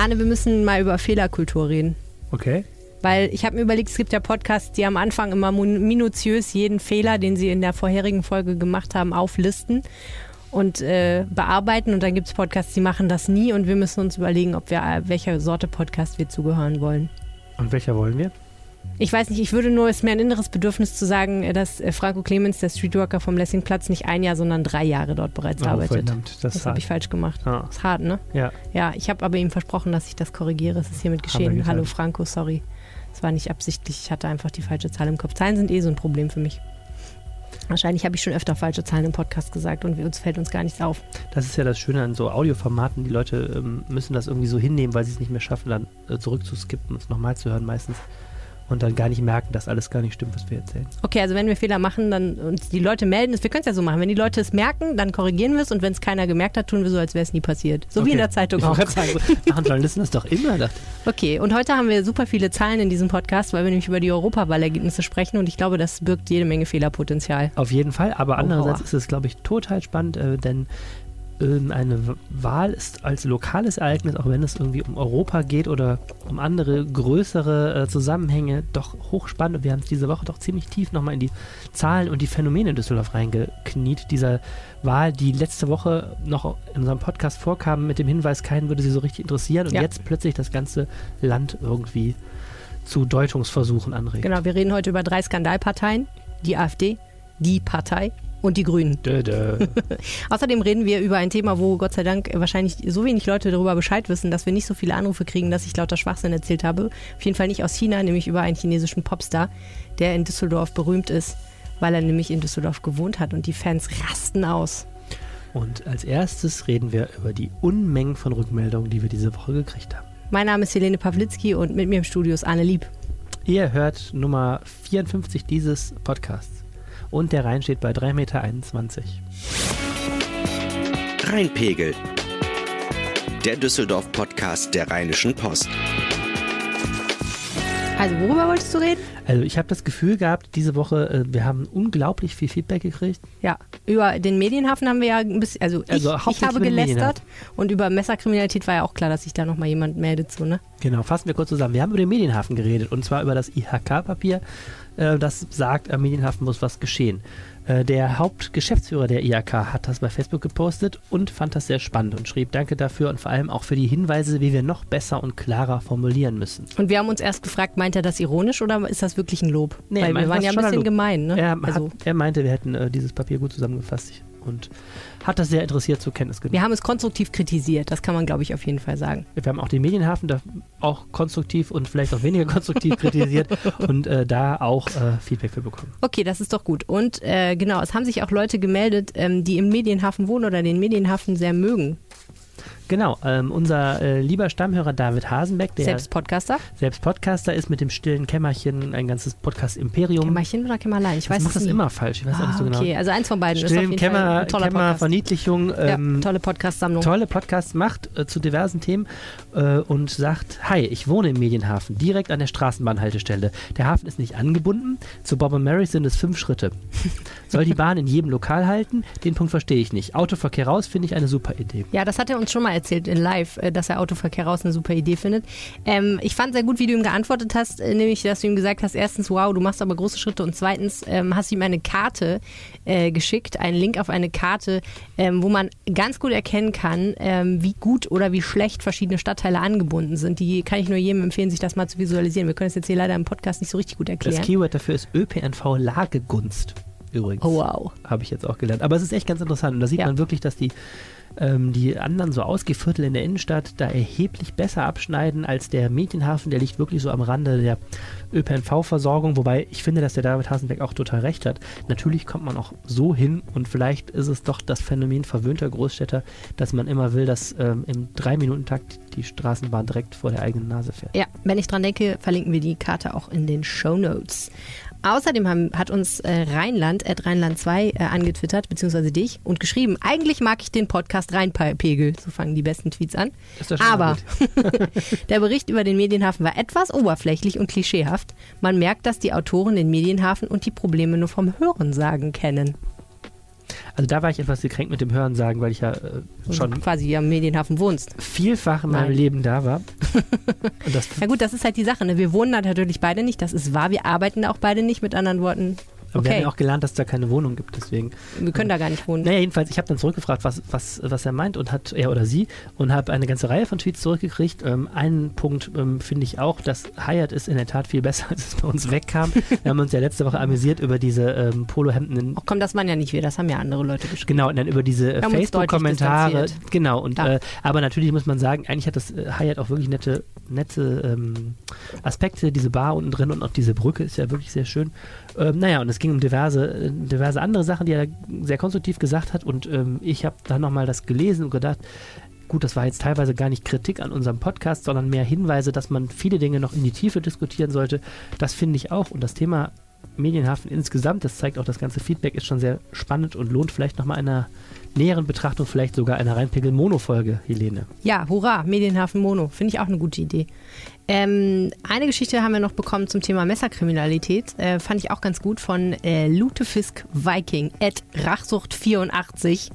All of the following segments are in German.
Arne, wir müssen mal über Fehlerkultur reden. Okay. Weil ich habe mir überlegt, es gibt ja Podcasts, die am Anfang immer minutiös jeden Fehler, den sie in der vorherigen Folge gemacht haben, auflisten und äh, bearbeiten. Und dann gibt es Podcasts, die machen das nie und wir müssen uns überlegen, ob wir welcher Sorte Podcast wir zugehören wollen. Und welcher wollen wir? Ich weiß nicht, ich würde nur, es ist mir ein inneres Bedürfnis zu sagen, äh, dass äh, Franco Clemens, der Streetworker vom Lessingplatz, nicht ein Jahr, sondern drei Jahre dort bereits oh, arbeitet. Verdammt, das, das habe ich falsch gemacht. Ah. Das ist hart, ne? Ja. Ja, ich habe aber ihm versprochen, dass ich das korrigiere. Es ist hiermit geschehen. Hallo Franco, sorry. Es war nicht absichtlich. Ich hatte einfach die falsche Zahl im Kopf. Zahlen sind eh so ein Problem für mich. Wahrscheinlich habe ich schon öfter falsche Zahlen im Podcast gesagt und uns fällt uns gar nichts auf. Das ist ja das Schöne an so Audioformaten. Die Leute ähm, müssen das irgendwie so hinnehmen, weil sie es nicht mehr schaffen, dann äh, zurückzuskippen und es nochmal zu hören meistens und dann gar nicht merken, dass alles gar nicht stimmt, was wir erzählen. Okay, also wenn wir Fehler machen, dann und die Leute melden es, wir können es ja so machen. Wenn die Leute es merken, dann korrigieren wir es und wenn es keiner gemerkt hat, tun wir so, als wäre es nie passiert. So okay. wie in der Zeitung ich auch. Sagen, machen sollen das doch immer. Okay, und heute haben wir super viele Zahlen in diesem Podcast, weil wir nämlich über die Europawahlergebnisse sprechen und ich glaube, das birgt jede Menge Fehlerpotenzial. Auf jeden Fall, aber andererseits ist es, glaube ich, total spannend, äh, denn eine Wahl ist als lokales Ereignis, auch wenn es irgendwie um Europa geht oder um andere größere äh, Zusammenhänge, doch hochspannend. Und wir haben es diese Woche doch ziemlich tief nochmal in die Zahlen und die Phänomene in Düsseldorf reingekniet. Dieser Wahl, die letzte Woche noch in unserem Podcast vorkam, mit dem Hinweis, keinen würde sie so richtig interessieren und ja. jetzt plötzlich das ganze Land irgendwie zu Deutungsversuchen anregt. Genau, wir reden heute über drei Skandalparteien. Die AfD, die Partei und die Grünen. Dö, dö. Außerdem reden wir über ein Thema, wo Gott sei Dank wahrscheinlich so wenig Leute darüber Bescheid wissen, dass wir nicht so viele Anrufe kriegen, dass ich lauter Schwachsinn erzählt habe. Auf jeden Fall nicht aus China, nämlich über einen chinesischen Popstar, der in Düsseldorf berühmt ist, weil er nämlich in Düsseldorf gewohnt hat und die Fans rasten aus. Und als erstes reden wir über die Unmengen von Rückmeldungen, die wir diese Woche gekriegt haben. Mein Name ist Helene Pawlitzki und mit mir im Studio ist Anne Lieb. Ihr hört Nummer 54 dieses Podcasts und der Rhein steht bei 3,21 Meter. Rheinpegel. Der Düsseldorf-Podcast der Rheinischen Post. Also worüber wolltest du reden? Also ich habe das Gefühl gehabt, diese Woche, äh, wir haben unglaublich viel Feedback gekriegt. Ja, über den Medienhafen haben wir ja ein bisschen, also, also ich, ich habe gelästert und über Messerkriminalität war ja auch klar, dass sich da nochmal jemand meldet zu, ne? Genau, fassen wir kurz zusammen. Wir haben über den Medienhafen geredet und zwar über das IHK-Papier, äh, das sagt, am Medienhafen muss was geschehen. Äh, der Hauptgeschäftsführer der IHK hat das bei Facebook gepostet und fand das sehr spannend und schrieb Danke dafür und vor allem auch für die Hinweise, wie wir noch besser und klarer formulieren müssen. Und wir haben uns erst gefragt, meint er das ironisch oder ist das wirklich ein Lob? Nee, Weil wir waren ja ein bisschen gemein. Ne? Er, also. hat, er meinte, wir hätten äh, dieses Papier gut zusammengefasst und hat das sehr interessiert zur Kenntnis genommen. Wir haben es konstruktiv kritisiert, das kann man, glaube ich, auf jeden Fall sagen. Wir haben auch den Medienhafen da auch konstruktiv und vielleicht auch weniger konstruktiv kritisiert und äh, da auch äh, Feedback für bekommen. Okay, das ist doch gut. Und äh, genau, es haben sich auch Leute gemeldet, ähm, die im Medienhafen wohnen oder den Medienhafen sehr mögen. Genau, ähm, unser äh, lieber Stammhörer David Hasenbeck, der selbst Podcaster, selbst Podcaster ist mit dem stillen Kämmerchen ein ganzes Podcast-Imperium. Kämmerchen oder Kämmerlein? Ich weiß das macht das nie. immer falsch. Ich weiß ah, auch nicht so ah, genau. Okay, also eins von beiden Stillen, ist auf jeden Kämmer, Fall ein toller Kämmer, Podcast. Verniedlichung. Ähm, ja, tolle Podcast-Sammlung. Tolle Podcasts macht äh, zu diversen Themen äh, und sagt: Hi, ich wohne im Medienhafen, direkt an der Straßenbahnhaltestelle. Der Hafen ist nicht angebunden. Zu Bob Mary sind es fünf Schritte. Soll die Bahn in jedem Lokal halten? Den Punkt verstehe ich nicht. Autoverkehr raus finde ich eine super Idee. Ja, das hat er uns schon mal erzählt in Live äh, dass er Autoverkehr raus eine super Idee findet. Ähm, ich fand sehr gut, wie du ihm geantwortet hast, äh, nämlich, dass du ihm gesagt hast, erstens, wow, du machst aber große Schritte und zweitens ähm, hast du ihm eine Karte äh, geschickt, einen Link auf eine Karte, ähm, wo man ganz gut erkennen kann, ähm, wie gut oder wie schlecht verschiedene Stadtteile angebunden sind. Die kann ich nur jedem empfehlen, sich das mal zu visualisieren. Wir können es jetzt hier leider im Podcast nicht so richtig gut erklären. Das Keyword dafür ist ÖPNV-Lagegunst übrigens. Oh, wow. Habe ich jetzt auch gelernt. Aber es ist echt ganz interessant. Und da sieht ja. man wirklich, dass die ähm, die anderen so Ausgeviertel in der Innenstadt da erheblich besser abschneiden als der Medienhafen. Der liegt wirklich so am Rande der ÖPNV-Versorgung, wobei ich finde, dass der David Hasenbeck auch total recht hat. Natürlich kommt man auch so hin und vielleicht ist es doch das Phänomen verwöhnter Großstädter, dass man immer will, dass ähm, im Drei-Minuten-Takt die Straßenbahn direkt vor der eigenen Nase fährt. Ja, wenn ich dran denke, verlinken wir die Karte auch in den Show Notes. Außerdem haben, hat uns äh, Rheinland, at Rheinland 2 äh, angetwittert, beziehungsweise dich, und geschrieben, eigentlich mag ich den Podcast Rheinpegel. So fangen die besten Tweets an. Aber der Bericht über den Medienhafen war etwas oberflächlich und klischeehaft. Man merkt, dass die Autoren den Medienhafen und die Probleme nur vom Hörensagen kennen. Also da war ich etwas gekränkt mit dem Hören sagen, weil ich ja äh, schon quasi am Medienhafen wohnst. Vielfach in Nein. meinem Leben da war. ja gut, das ist halt die Sache. Ne? Wir wohnen da natürlich beide nicht, das ist wahr. Wir arbeiten da auch beide nicht, mit anderen Worten. Aber okay. wir haben ja auch gelernt, dass es da keine Wohnung gibt, deswegen. Wir können da gar nicht wohnen. Naja, jedenfalls, ich habe dann zurückgefragt, was, was, was er meint und hat, er oder sie, und habe eine ganze Reihe von Tweets zurückgekriegt. Ähm, einen Punkt ähm, finde ich auch, dass Hyatt ist in der Tat viel besser, als es bei uns wegkam. wir haben uns ja letzte Woche amüsiert über diese ähm, Polohemden. Ach komm, das waren ja nicht wir, das haben ja andere Leute geschrieben. Genau, und dann über diese äh, Facebook-Kommentare. Genau, und äh, aber natürlich muss man sagen, eigentlich hat das äh, Hyatt auch wirklich nette, nette ähm, Aspekte, diese Bar unten drin und auch diese Brücke ist ja wirklich sehr schön. Ähm, naja, und es ging um diverse, diverse andere Sachen, die er sehr konstruktiv gesagt hat. Und ähm, ich habe dann nochmal das gelesen und gedacht, gut, das war jetzt teilweise gar nicht Kritik an unserem Podcast, sondern mehr Hinweise, dass man viele Dinge noch in die Tiefe diskutieren sollte. Das finde ich auch. Und das Thema Medienhafen insgesamt, das zeigt auch das ganze Feedback, ist schon sehr spannend und lohnt vielleicht nochmal einer näheren Betrachtung, vielleicht sogar einer Reinpegel-Mono-Folge, Helene. Ja, hurra, Medienhafen Mono. Finde ich auch eine gute Idee. Ähm, eine Geschichte haben wir noch bekommen zum Thema Messerkriminalität. Äh, fand ich auch ganz gut von äh, Lutefisk Viking at Rachsucht84.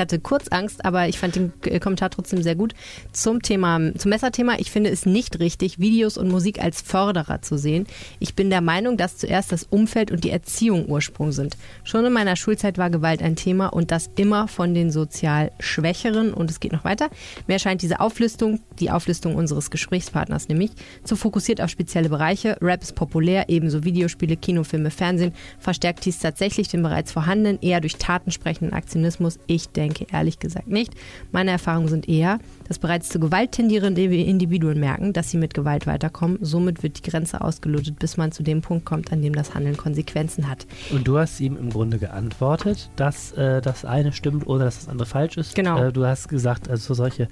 Ich hatte kurz Angst, aber ich fand den äh, Kommentar trotzdem sehr gut. Zum Thema, zum Messerthema, ich finde es nicht richtig, Videos und Musik als Förderer zu sehen. Ich bin der Meinung, dass zuerst das Umfeld und die Erziehung Ursprung sind. Schon in meiner Schulzeit war Gewalt ein Thema und das immer von den sozial Schwächeren und es geht noch weiter. Mir erscheint diese Auflistung, die Auflistung unseres Gesprächspartners nämlich, zu fokussiert auf spezielle Bereiche. Rap ist populär, ebenso Videospiele, Kinofilme, Fernsehen. Verstärkt dies tatsächlich den bereits vorhandenen, eher durch Taten sprechenden Aktionismus? Ich denke denke ehrlich gesagt nicht. Meine Erfahrungen sind eher, dass bereits zu Gewalt tendierende Individuen merken, dass sie mit Gewalt weiterkommen. Somit wird die Grenze ausgelotet, bis man zu dem Punkt kommt, an dem das Handeln Konsequenzen hat. Und du hast ihm im Grunde geantwortet, dass äh, das eine stimmt oder dass das andere falsch ist. Genau. Äh, du hast gesagt, also solche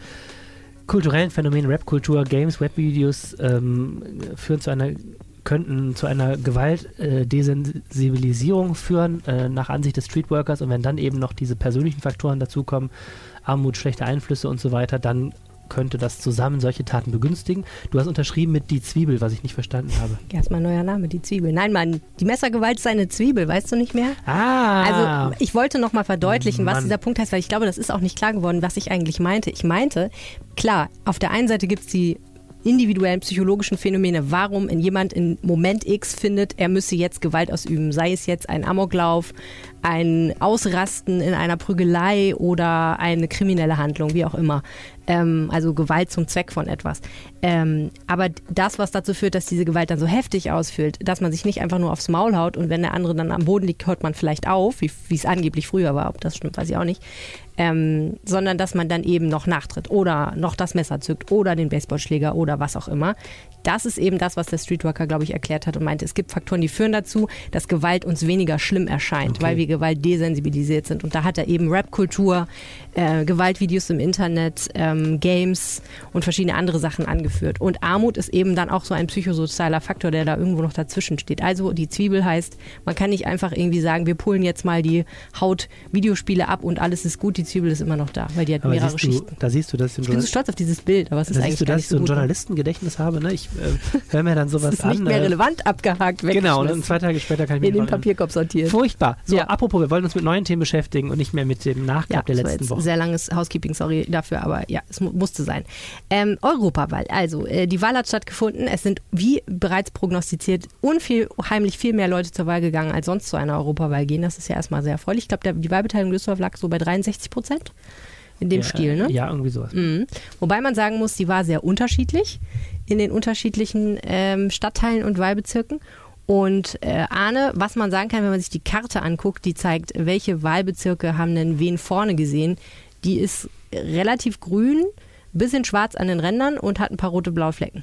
kulturellen Phänomene, Rapkultur, Games, Webvideos ähm, führen zu einer könnten zu einer Gewaltdesensibilisierung äh, führen, äh, nach Ansicht des Streetworkers. Und wenn dann eben noch diese persönlichen Faktoren dazukommen, Armut, schlechte Einflüsse und so weiter, dann könnte das zusammen solche Taten begünstigen. Du hast unterschrieben mit die Zwiebel, was ich nicht verstanden habe. Erstmal neuer Name, die Zwiebel. Nein, Mann, die Messergewalt ist eine Zwiebel, weißt du nicht mehr? Ah. Also ich wollte nochmal verdeutlichen, Mann. was dieser Punkt heißt, weil ich glaube, das ist auch nicht klar geworden, was ich eigentlich meinte. Ich meinte, klar, auf der einen Seite gibt es die individuellen psychologischen Phänomene, warum in jemand in Moment X findet, er müsse jetzt Gewalt ausüben, sei es jetzt ein Amoklauf, ein Ausrasten in einer Prügelei oder eine kriminelle Handlung, wie auch immer. Ähm, also Gewalt zum Zweck von etwas. Ähm, aber das, was dazu führt, dass diese Gewalt dann so heftig ausfühlt, dass man sich nicht einfach nur aufs Maul haut und wenn der andere dann am Boden liegt, hört man vielleicht auf, wie es angeblich früher war, ob das stimmt, weiß ich auch nicht ähm, sondern dass man dann eben noch nachtritt oder noch das Messer zückt oder den Baseballschläger oder was auch immer. Das ist eben das, was der Streetworker, glaube ich, erklärt hat und meinte, es gibt Faktoren, die führen dazu, dass Gewalt uns weniger schlimm erscheint, okay. weil wir Gewalt desensibilisiert sind. Und da hat er eben Rap-Kultur, äh, Gewaltvideos im Internet, ähm, Games und verschiedene andere Sachen angeführt. Und Armut ist eben dann auch so ein psychosozialer Faktor, der da irgendwo noch dazwischen steht. Also die Zwiebel heißt, man kann nicht einfach irgendwie sagen, wir pullen jetzt mal die Haut-Videospiele ab und alles ist gut, die Zwiebel ist immer noch da, weil die hat aber mehrere du, Schichten. Da siehst du das Ich bin so stolz auf dieses Bild, aber es ist eigentlich du, dass ich so ein Journalistengedächtnis habe. Ne? Ich äh, höre mir dann sowas das ist nicht an. mehr äh, relevant abgehakt, Genau, und zwei Tage später kann ich mir in den Papierkorb sortieren. Furchtbar. So, ja. apropos, wir wollen uns mit neuen Themen beschäftigen und nicht mehr mit dem Nachklapp ja, der letzten Woche. Sehr langes Housekeeping, sorry dafür, aber ja, es mu musste sein. Ähm, Europawahl, also äh, die Wahl hat stattgefunden. Es sind, wie bereits prognostiziert, unheimlich viel mehr Leute zur Wahl gegangen, als sonst zu einer Europawahl gehen. Das ist ja erstmal sehr erfreulich. Ich glaube, die Wahlbeteiligung Düsseldorf lag so bei 63 Prozent in dem ja, Stil, ne? Ja, irgendwie sowas. Mhm. Wobei man sagen muss, die war sehr unterschiedlich in den unterschiedlichen ähm, Stadtteilen und Wahlbezirken. Und äh, Arne, was man sagen kann, wenn man sich die Karte anguckt, die zeigt, welche Wahlbezirke haben denn wen vorne gesehen, die ist relativ grün, bisschen schwarz an den Rändern und hat ein paar rote-blaue Flecken.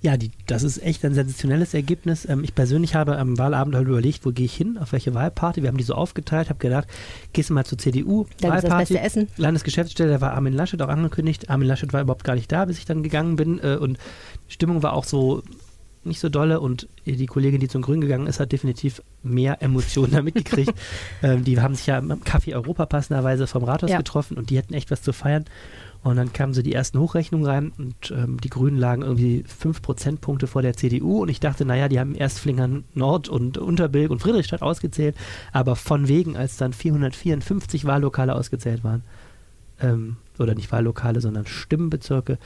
Ja, die, das ist echt ein sensationelles Ergebnis. Ähm, ich persönlich habe am Wahlabend halt überlegt, wo gehe ich hin, auf welche Wahlparty. Wir haben die so aufgeteilt, habe gedacht, gehst du mal zur CDU. Dann Wahlparty. Ist das beste Essen. Landesgeschäftsstelle, da war Armin Laschet auch angekündigt. Armin Laschet war überhaupt gar nicht da, bis ich dann gegangen bin. Äh, und die Stimmung war auch so nicht so dolle und die Kollegin, die zum Grün gegangen ist, hat definitiv mehr Emotionen damit gekriegt. ähm, die haben sich ja im Café Europa passenderweise vom Rathaus ja. getroffen und die hätten echt was zu feiern. Und dann kamen so die ersten Hochrechnungen rein und ähm, die Grünen lagen irgendwie fünf Prozentpunkte vor der CDU. Und ich dachte, naja, die haben erst Flingern Nord und Unterbilk und Friedrichstadt ausgezählt. Aber von wegen, als dann 454 Wahllokale ausgezählt waren, ähm, oder nicht Wahllokale, sondern Stimmenbezirke,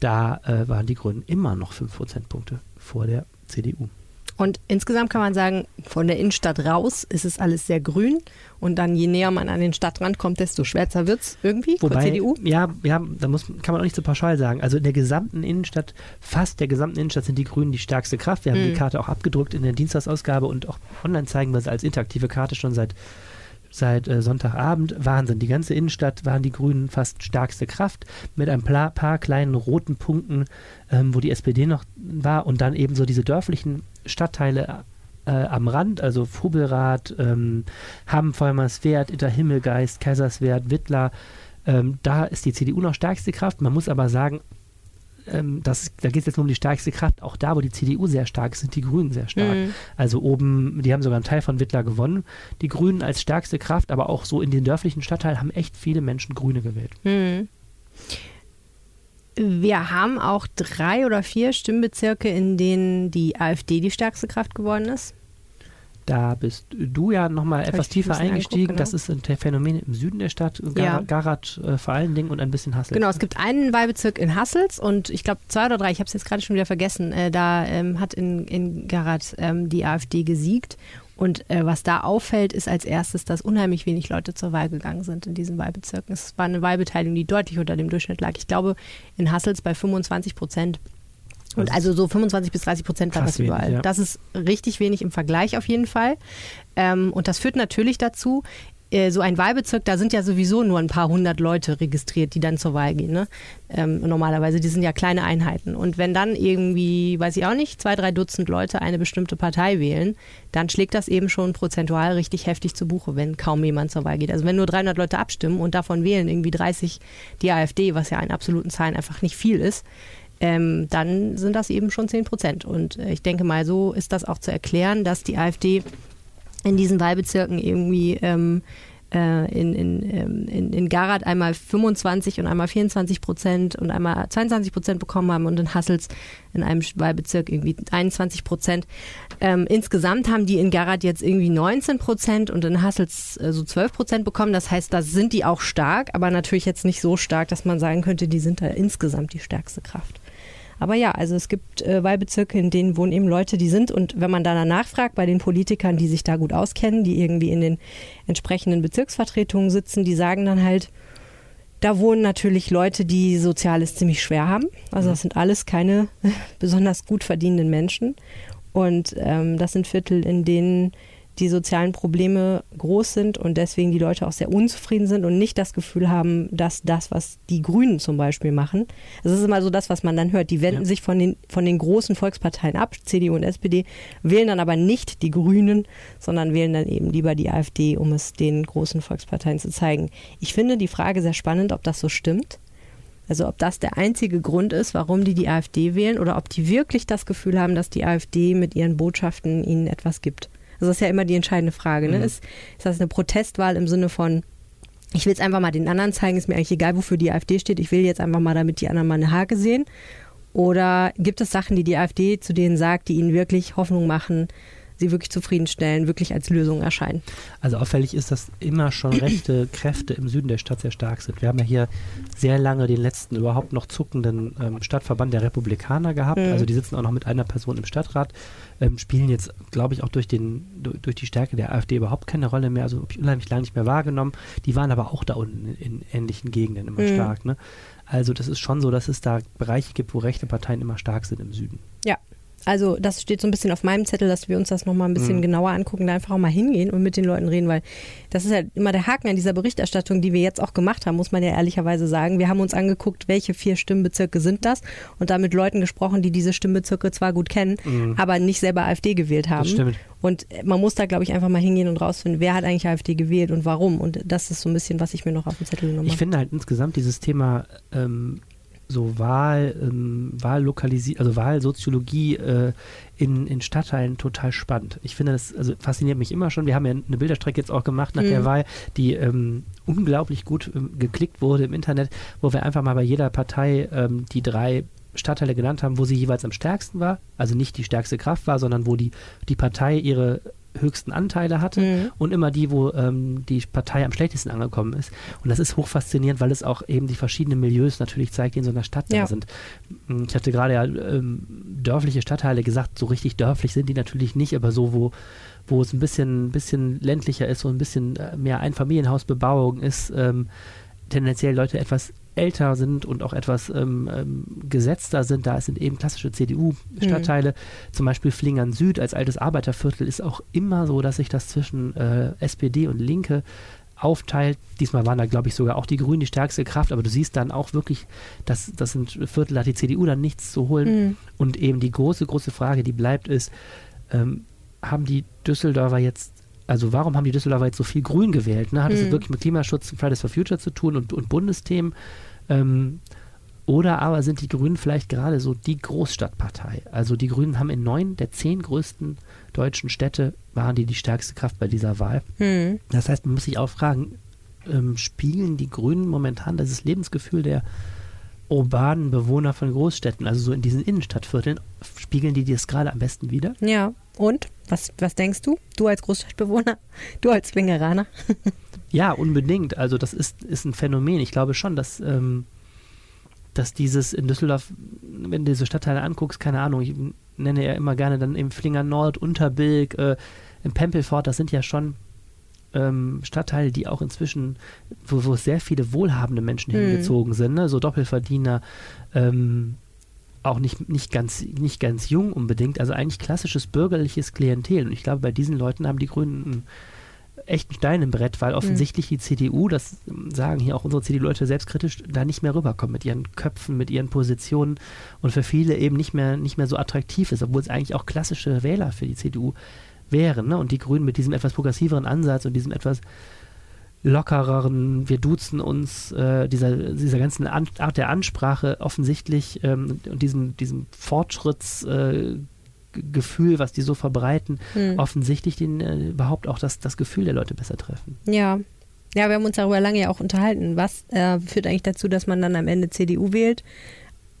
da äh, waren die Grünen immer noch fünf Prozentpunkte vor der CDU. Und insgesamt kann man sagen, von der Innenstadt raus ist es alles sehr grün. Und dann, je näher man an den Stadtrand kommt, desto schwärzer wird es irgendwie Wobei, CDU. Ja, ja, da muss, kann man auch nicht so pauschal sagen. Also in der gesamten Innenstadt, fast der gesamten Innenstadt sind die Grünen die stärkste Kraft. Wir haben mhm. die Karte auch abgedruckt in der Dienstagsausgabe und auch online zeigen wir sie als interaktive Karte schon seit seit äh, Sonntagabend. Wahnsinn. Die ganze Innenstadt waren die Grünen fast stärkste Kraft mit ein paar, paar kleinen roten Punkten, ähm, wo die SPD noch war und dann eben so diese dörflichen Stadtteile äh, am Rand, also Fubelrath, ähm, Hamm, Vollmerswert, Interhimmelgeist, Kaiserswerth, Wittler. Ähm, da ist die CDU noch stärkste Kraft. Man muss aber sagen, ähm, das, da geht es jetzt nur um die stärkste Kraft. Auch da, wo die CDU sehr stark ist, sind die Grünen sehr stark. Mhm. Also oben, die haben sogar einen Teil von Wittler gewonnen. Die Grünen als stärkste Kraft, aber auch so in den dörflichen Stadtteilen haben echt viele Menschen Grüne gewählt. Mhm. Wir haben auch drei oder vier Stimmbezirke, in denen die AfD die stärkste Kraft geworden ist. Da bist du ja nochmal etwas tiefer eingestiegen. Genau. Das ist ein Phänomen im Süden der Stadt, Gar ja. Garat äh, vor allen Dingen und ein bisschen Hassels. Genau, es gibt einen Wahlbezirk in Hassels und ich glaube zwei oder drei, ich habe es jetzt gerade schon wieder vergessen, äh, da ähm, hat in, in Garat ähm, die AfD gesiegt. Und äh, was da auffällt, ist als erstes, dass unheimlich wenig Leute zur Wahl gegangen sind in diesen Wahlbezirken. Es war eine Wahlbeteiligung, die deutlich unter dem Durchschnitt lag. Ich glaube, in Hassels bei 25 Prozent. Und also so 25 bis 30 Prozent war das überall. Wenig, ja. Das ist richtig wenig im Vergleich auf jeden Fall. Ähm, und das führt natürlich dazu, äh, so ein Wahlbezirk, da sind ja sowieso nur ein paar hundert Leute registriert, die dann zur Wahl gehen. Ne? Ähm, normalerweise, die sind ja kleine Einheiten. Und wenn dann irgendwie, weiß ich auch nicht, zwei, drei Dutzend Leute eine bestimmte Partei wählen, dann schlägt das eben schon prozentual richtig heftig zu Buche, wenn kaum jemand zur Wahl geht. Also wenn nur 300 Leute abstimmen und davon wählen irgendwie 30 die AfD, was ja in absoluten Zahlen einfach nicht viel ist, ähm, dann sind das eben schon 10 Prozent. Und äh, ich denke mal, so ist das auch zu erklären, dass die AfD in diesen Wahlbezirken irgendwie ähm, äh, in, in, ähm, in, in Garat einmal 25 und einmal 24 Prozent und einmal 22 Prozent bekommen haben und in Hassels in einem Wahlbezirk irgendwie 21 Prozent. Ähm, insgesamt haben die in Garat jetzt irgendwie 19 Prozent und in Hassels äh, so 12 Prozent bekommen. Das heißt, da sind die auch stark, aber natürlich jetzt nicht so stark, dass man sagen könnte, die sind da insgesamt die stärkste Kraft. Aber ja, also es gibt äh, Wahlbezirke, in denen wohnen eben Leute, die sind. Und wenn man danach nachfragt bei den Politikern, die sich da gut auskennen, die irgendwie in den entsprechenden Bezirksvertretungen sitzen, die sagen dann halt, da wohnen natürlich Leute, die Soziales ziemlich schwer haben. Also das sind alles keine besonders gut verdienenden Menschen. Und ähm, das sind Viertel, in denen die sozialen Probleme groß sind und deswegen die Leute auch sehr unzufrieden sind und nicht das Gefühl haben, dass das, was die Grünen zum Beispiel machen, das ist immer so das, was man dann hört, die wenden ja. sich von den, von den großen Volksparteien ab, CDU und SPD, wählen dann aber nicht die Grünen, sondern wählen dann eben lieber die AfD, um es den großen Volksparteien zu zeigen. Ich finde die Frage sehr spannend, ob das so stimmt. Also ob das der einzige Grund ist, warum die die AfD wählen oder ob die wirklich das Gefühl haben, dass die AfD mit ihren Botschaften ihnen etwas gibt. Also das ist ja immer die entscheidende Frage. Ne? Mhm. Ist, ist das eine Protestwahl im Sinne von, ich will es einfach mal den anderen zeigen, ist mir eigentlich egal, wofür die AfD steht, ich will jetzt einfach mal, damit die anderen mal eine Hake sehen? Oder gibt es Sachen, die die AfD zu denen sagt, die ihnen wirklich Hoffnung machen, sie wirklich zufriedenstellen, wirklich als Lösung erscheinen. Also auffällig ist, dass immer schon rechte Kräfte im Süden der Stadt sehr stark sind. Wir haben ja hier sehr lange den letzten überhaupt noch zuckenden ähm, Stadtverband der Republikaner gehabt. Mhm. Also die sitzen auch noch mit einer Person im Stadtrat, ähm, spielen jetzt, glaube ich, auch durch, den, durch die Stärke der AfD überhaupt keine Rolle mehr. Also unheimlich lange nicht mehr wahrgenommen. Die waren aber auch da unten in, in ähnlichen Gegenden immer mhm. stark. Ne? Also das ist schon so, dass es da Bereiche gibt, wo rechte Parteien immer stark sind im Süden. Ja, also das steht so ein bisschen auf meinem Zettel, dass wir uns das nochmal ein bisschen mhm. genauer angucken, da einfach auch mal hingehen und mit den Leuten reden, weil das ist ja immer der Haken an dieser Berichterstattung, die wir jetzt auch gemacht haben, muss man ja ehrlicherweise sagen. Wir haben uns angeguckt, welche vier Stimmbezirke sind das und da mit Leuten gesprochen, die diese Stimmbezirke zwar gut kennen, mhm. aber nicht selber AfD gewählt haben. Das stimmt. Und man muss da, glaube ich, einfach mal hingehen und rausfinden, wer hat eigentlich AfD gewählt und warum. Und das ist so ein bisschen, was ich mir noch auf dem Zettel genommen habe. Ich finde halt insgesamt dieses Thema ähm, so Wahl, ähm, Wahllokalisierung, also Wahlsoziologie äh, in, in Stadtteilen total spannend. Ich finde das, also fasziniert mich immer schon. Wir haben ja eine Bilderstrecke jetzt auch gemacht nach mhm. der Wahl, die ähm, unglaublich gut ähm, geklickt wurde im Internet, wo wir einfach mal bei jeder Partei ähm, die drei Stadtteile genannt haben, wo sie jeweils am stärksten war, also nicht die stärkste Kraft war, sondern wo die, die Partei ihre höchsten Anteile hatte mhm. und immer die, wo ähm, die Partei am schlechtesten angekommen ist. Und das ist hochfaszinierend, weil es auch eben die verschiedenen Milieus natürlich zeigt, die in so einer Stadt ja. da sind. Hm, ich hatte gerade ja ähm, dörfliche Stadtteile gesagt, so richtig dörflich sind die natürlich nicht, aber so, wo, wo es ein bisschen, bisschen ländlicher ist, wo ein bisschen äh, mehr Einfamilienhausbebauung ist, ähm, tendenziell Leute etwas älter sind und auch etwas ähm, ähm, gesetzter sind. Da sind eben klassische CDU-Stadtteile. Mhm. Zum Beispiel Flingern Süd als altes Arbeiterviertel ist auch immer so, dass sich das zwischen äh, SPD und Linke aufteilt. Diesmal waren da, glaube ich, sogar auch die Grünen die stärkste Kraft, aber du siehst dann auch wirklich, dass das sind Viertel, da hat die CDU dann nichts zu holen. Mhm. Und eben die große, große Frage, die bleibt, ist, ähm, haben die Düsseldorfer jetzt also warum haben die Düsseldorfer jetzt so viel Grün gewählt? Ne? Hat es mhm. wirklich mit Klimaschutz und Fridays for Future zu tun und, und Bundesthemen? Ähm, oder aber sind die Grünen vielleicht gerade so die Großstadtpartei? Also die Grünen haben in neun der zehn größten deutschen Städte waren die die stärkste Kraft bei dieser Wahl. Mhm. Das heißt, man muss sich auch fragen, ähm, spiegeln die Grünen momentan dieses Lebensgefühl der urbanen Bewohner von Großstädten, also so in diesen Innenstadtvierteln, spiegeln die das gerade am besten wieder? Ja, und? Was, was denkst du? Du als Großstadtbewohner? Du als Zwingeraner? Ja, unbedingt. Also das ist, ist ein Phänomen. Ich glaube schon, dass, ähm, dass dieses in Düsseldorf, wenn du diese Stadtteile anguckst, keine Ahnung, ich nenne ja immer gerne dann im Flinger Nord, Unterbilk, äh, im Pempelfort, das sind ja schon ähm, Stadtteile, die auch inzwischen, wo, wo sehr viele wohlhabende Menschen hm. hingezogen sind, ne? so Doppelverdiener, ähm, auch nicht, nicht, ganz, nicht ganz jung unbedingt, also eigentlich klassisches bürgerliches Klientel. Und ich glaube, bei diesen Leuten haben die Grünen ein echt ein Stein im Brett, weil offensichtlich die CDU, das sagen hier auch unsere CDU-Leute selbstkritisch, da nicht mehr rüberkommt mit ihren Köpfen, mit ihren Positionen und für viele eben nicht mehr, nicht mehr so attraktiv ist, obwohl es eigentlich auch klassische Wähler für die CDU wären. Ne? Und die Grünen mit diesem etwas progressiveren Ansatz und diesem etwas lockereren, wir duzen uns, äh, dieser, dieser ganzen An Art der Ansprache offensichtlich ähm, und diesem, diesem Fortschritts äh, was die so verbreiten, hm. offensichtlich den, äh, überhaupt auch das, das Gefühl der Leute besser treffen. Ja. Ja, wir haben uns darüber lange ja auch unterhalten. Was äh, führt eigentlich dazu, dass man dann am Ende CDU wählt?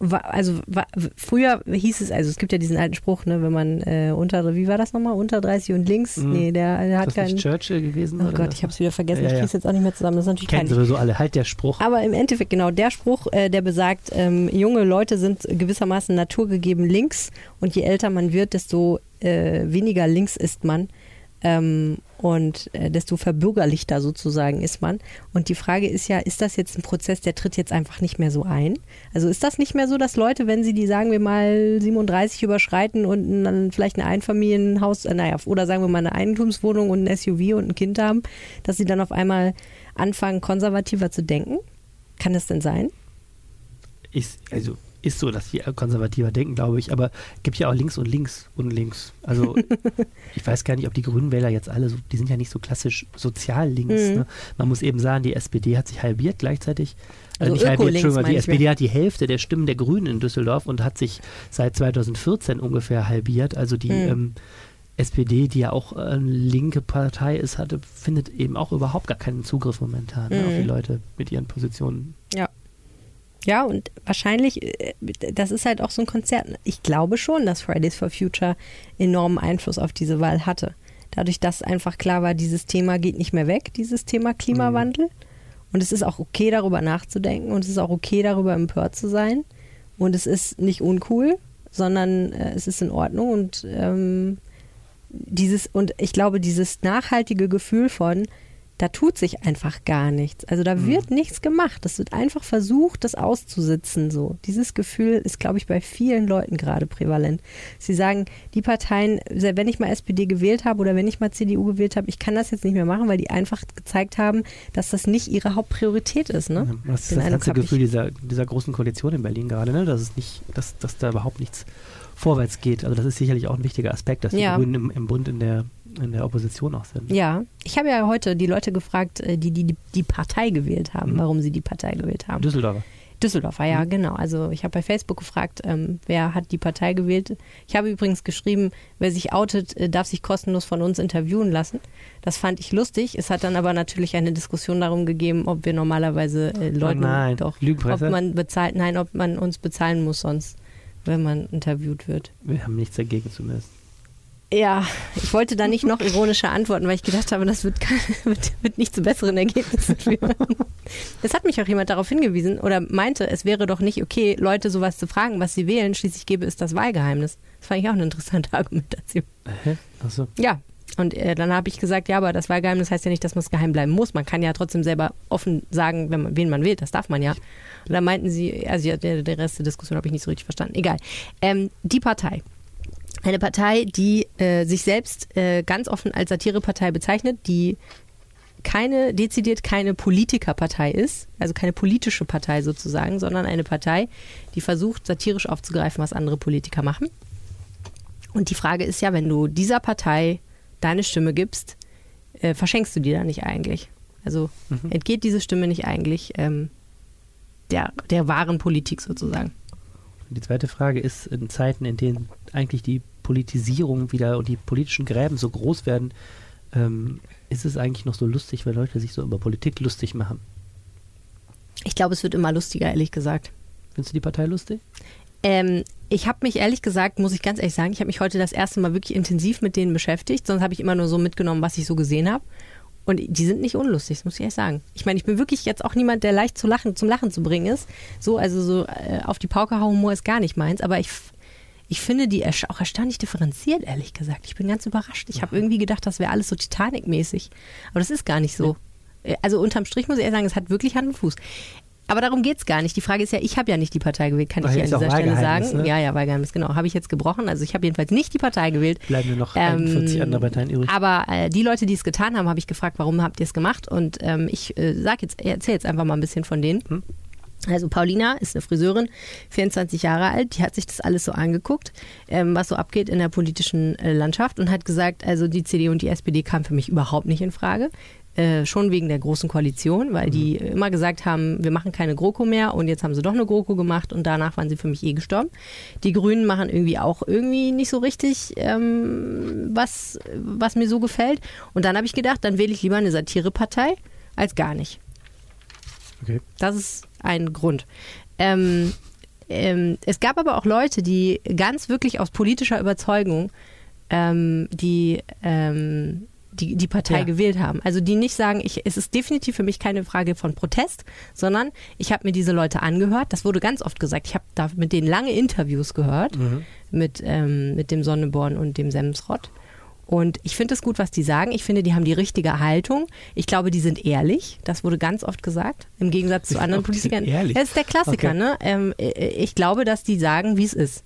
Also früher hieß es, also es gibt ja diesen alten Spruch, ne, wenn man äh, unter, wie war das nochmal, unter 30 und links? Mm. Nee, der, der hat keinen. Churchill gewesen? Oh Gott, ich habe es wieder vergessen. Ja, ich kriege es jetzt auch nicht mehr zusammen. Das ist natürlich Kennen sowieso alle, halt der Spruch. Aber im Endeffekt genau der Spruch, äh, der besagt, ähm, junge Leute sind gewissermaßen naturgegeben links und je älter man wird, desto äh, weniger links ist man. Ähm, und äh, desto verbürgerlichter sozusagen ist man. Und die Frage ist ja, ist das jetzt ein Prozess, der tritt jetzt einfach nicht mehr so ein? Also ist das nicht mehr so, dass Leute, wenn sie die, sagen wir mal, 37 überschreiten und dann vielleicht ein Einfamilienhaus, äh, naja, oder sagen wir mal eine Eigentumswohnung und ein SUV und ein Kind haben, dass sie dann auf einmal anfangen, konservativer zu denken? Kann das denn sein? Ich, also ist so, dass die konservativer denken, glaube ich. Aber es gibt ja auch links und links und links. Also ich weiß gar nicht, ob die Grünen Wähler jetzt alle so, die sind ja nicht so klassisch sozial links. Mhm. Ne? Man muss eben sagen, die SPD hat sich halbiert gleichzeitig. Also, also nicht halbiert, schon, die SPD hat die Hälfte der Stimmen der Grünen in Düsseldorf und hat sich seit 2014 ungefähr halbiert. Also die mhm. ähm, SPD, die ja auch eine linke Partei ist, hatte, findet eben auch überhaupt gar keinen Zugriff momentan mhm. ne, auf die mhm. Leute mit ihren Positionen. Ja. Ja, und wahrscheinlich, äh, das ist halt auch so ein Konzert. Ich glaube schon, dass Fridays for Future enormen Einfluss auf diese Wahl hatte. Dadurch, dass einfach klar war, dieses Thema geht nicht mehr weg, dieses Thema Klimawandel. Mhm. Und es ist auch okay, darüber nachzudenken und es ist auch okay, darüber empört zu sein. Und es ist nicht uncool, sondern äh, es ist in Ordnung und ähm, dieses, und ich glaube, dieses nachhaltige Gefühl von, da tut sich einfach gar nichts. Also da mhm. wird nichts gemacht. Es wird einfach versucht, das auszusitzen. So. Dieses Gefühl ist, glaube ich, bei vielen Leuten gerade prävalent. Sie sagen, die Parteien, wenn ich mal SPD gewählt habe oder wenn ich mal CDU gewählt habe, ich kann das jetzt nicht mehr machen, weil die einfach gezeigt haben, dass das nicht ihre Hauptpriorität ist. Ne? Ja, das ist das ganze Gefühl dieser, dieser großen Koalition in Berlin gerade, ne? dass es nicht, dass, dass da überhaupt nichts vorwärts geht. Also das ist sicherlich auch ein wichtiger Aspekt, dass ja. die Grünen im, im Bund in der in der Opposition auch sind. Ja, ich habe ja heute die Leute gefragt, äh, die die, die Partei gewählt haben, mhm. warum sie die Partei gewählt haben. Düsseldorfer. Düsseldorfer, ja, mhm. genau. Also ich habe bei Facebook gefragt, ähm, wer hat die Partei gewählt. Ich habe übrigens geschrieben, wer sich outet, äh, darf sich kostenlos von uns interviewen lassen. Das fand ich lustig. Es hat dann aber natürlich eine Diskussion darum gegeben, ob wir normalerweise äh, Leuten oh nein. doch, ob man bezahlt, nein, ob man uns bezahlen muss sonst, wenn man interviewt wird. Wir haben nichts dagegen zumindest. Ja, ich wollte da nicht noch ironischer antworten, weil ich gedacht habe, das wird, wird, wird nicht zu besseren Ergebnissen führen. Es hat mich auch jemand darauf hingewiesen oder meinte, es wäre doch nicht okay, Leute sowas zu fragen, was sie wählen. Schließlich gäbe es das Wahlgeheimnis. Das fand ich auch eine interessante Argumentation. Hä? Achso. Ja, und äh, dann habe ich gesagt, ja, aber das Wahlgeheimnis heißt ja nicht, dass man es geheim bleiben muss. Man kann ja trotzdem selber offen sagen, wenn man, wen man wählt. Das darf man ja. Und dann meinten sie, also der, der Rest der Diskussion habe ich nicht so richtig verstanden. Egal. Ähm, die Partei eine Partei, die äh, sich selbst äh, ganz offen als Satirepartei bezeichnet, die keine, dezidiert keine Politikerpartei ist, also keine politische Partei sozusagen, sondern eine Partei, die versucht, satirisch aufzugreifen, was andere Politiker machen. Und die Frage ist ja, wenn du dieser Partei deine Stimme gibst, äh, verschenkst du die da nicht eigentlich? Also mhm. entgeht diese Stimme nicht eigentlich ähm, der, der wahren Politik sozusagen? Die zweite Frage ist, in Zeiten, in denen eigentlich die Politisierung wieder und die politischen Gräben so groß werden, ähm, ist es eigentlich noch so lustig, weil Leute sich so über Politik lustig machen? Ich glaube, es wird immer lustiger, ehrlich gesagt. Findest du die Partei lustig? Ähm, ich habe mich ehrlich gesagt, muss ich ganz ehrlich sagen, ich habe mich heute das erste Mal wirklich intensiv mit denen beschäftigt. Sonst habe ich immer nur so mitgenommen, was ich so gesehen habe. Und die sind nicht unlustig, das muss ich ehrlich sagen. Ich meine, ich bin wirklich jetzt auch niemand, der leicht zu lachen, zum Lachen zu bringen ist. So, also so äh, auf die Pauke Humor ist gar nicht meins, aber ich ich finde die auch erstaunlich differenziert, ehrlich gesagt. Ich bin ganz überrascht. Ich habe irgendwie gedacht, das wäre alles so Titanic-mäßig. Aber das ist gar nicht so. Äh, also unterm Strich muss ich eher sagen, es hat wirklich Hand und Fuß. Aber darum geht es gar nicht. Die Frage ist ja, ich habe ja nicht die Partei gewählt, kann Ach, ich hier an dieser Stelle sagen. Ne? Ja, ja, Wahlgeheimnis, genau. Habe ich jetzt gebrochen. Also ich habe jedenfalls nicht die Partei gewählt. Bleiben mir noch 41 ähm, andere Parteien übrig. Aber äh, die Leute, die es getan haben, habe ich gefragt, warum habt ihr es gemacht? Und ähm, ich äh, sag jetzt, erzähle jetzt einfach mal ein bisschen von denen. Hm? Also Paulina ist eine Friseurin, 24 Jahre alt, die hat sich das alles so angeguckt, ähm, was so abgeht in der politischen äh, Landschaft und hat gesagt, also die CDU und die SPD kamen für mich überhaupt nicht in Frage. Äh, schon wegen der großen Koalition, weil die mhm. immer gesagt haben, wir machen keine GroKo mehr und jetzt haben sie doch eine GroKo gemacht und danach waren sie für mich eh gestorben. Die Grünen machen irgendwie auch irgendwie nicht so richtig, ähm, was, was mir so gefällt. Und dann habe ich gedacht, dann wähle ich lieber eine Satirepartei als gar nicht. Okay. Das ist ein Grund. Ähm, ähm, es gab aber auch Leute, die ganz wirklich aus politischer Überzeugung ähm, die, ähm, die, die Partei ja. gewählt haben. Also die nicht sagen, ich, es ist definitiv für mich keine Frage von Protest, sondern ich habe mir diese Leute angehört. Das wurde ganz oft gesagt. Ich habe da mit denen lange Interviews gehört, mhm. mit, ähm, mit dem Sonneborn und dem Semsrott. Und ich finde es gut, was die sagen. Ich finde, die haben die richtige Haltung. Ich glaube, die sind ehrlich. Das wurde ganz oft gesagt. Im Gegensatz zu anderen Politikern. Ehrlich? Das ist der Klassiker, okay. ne? Ähm, äh, ich glaube, dass die sagen, wie es ist.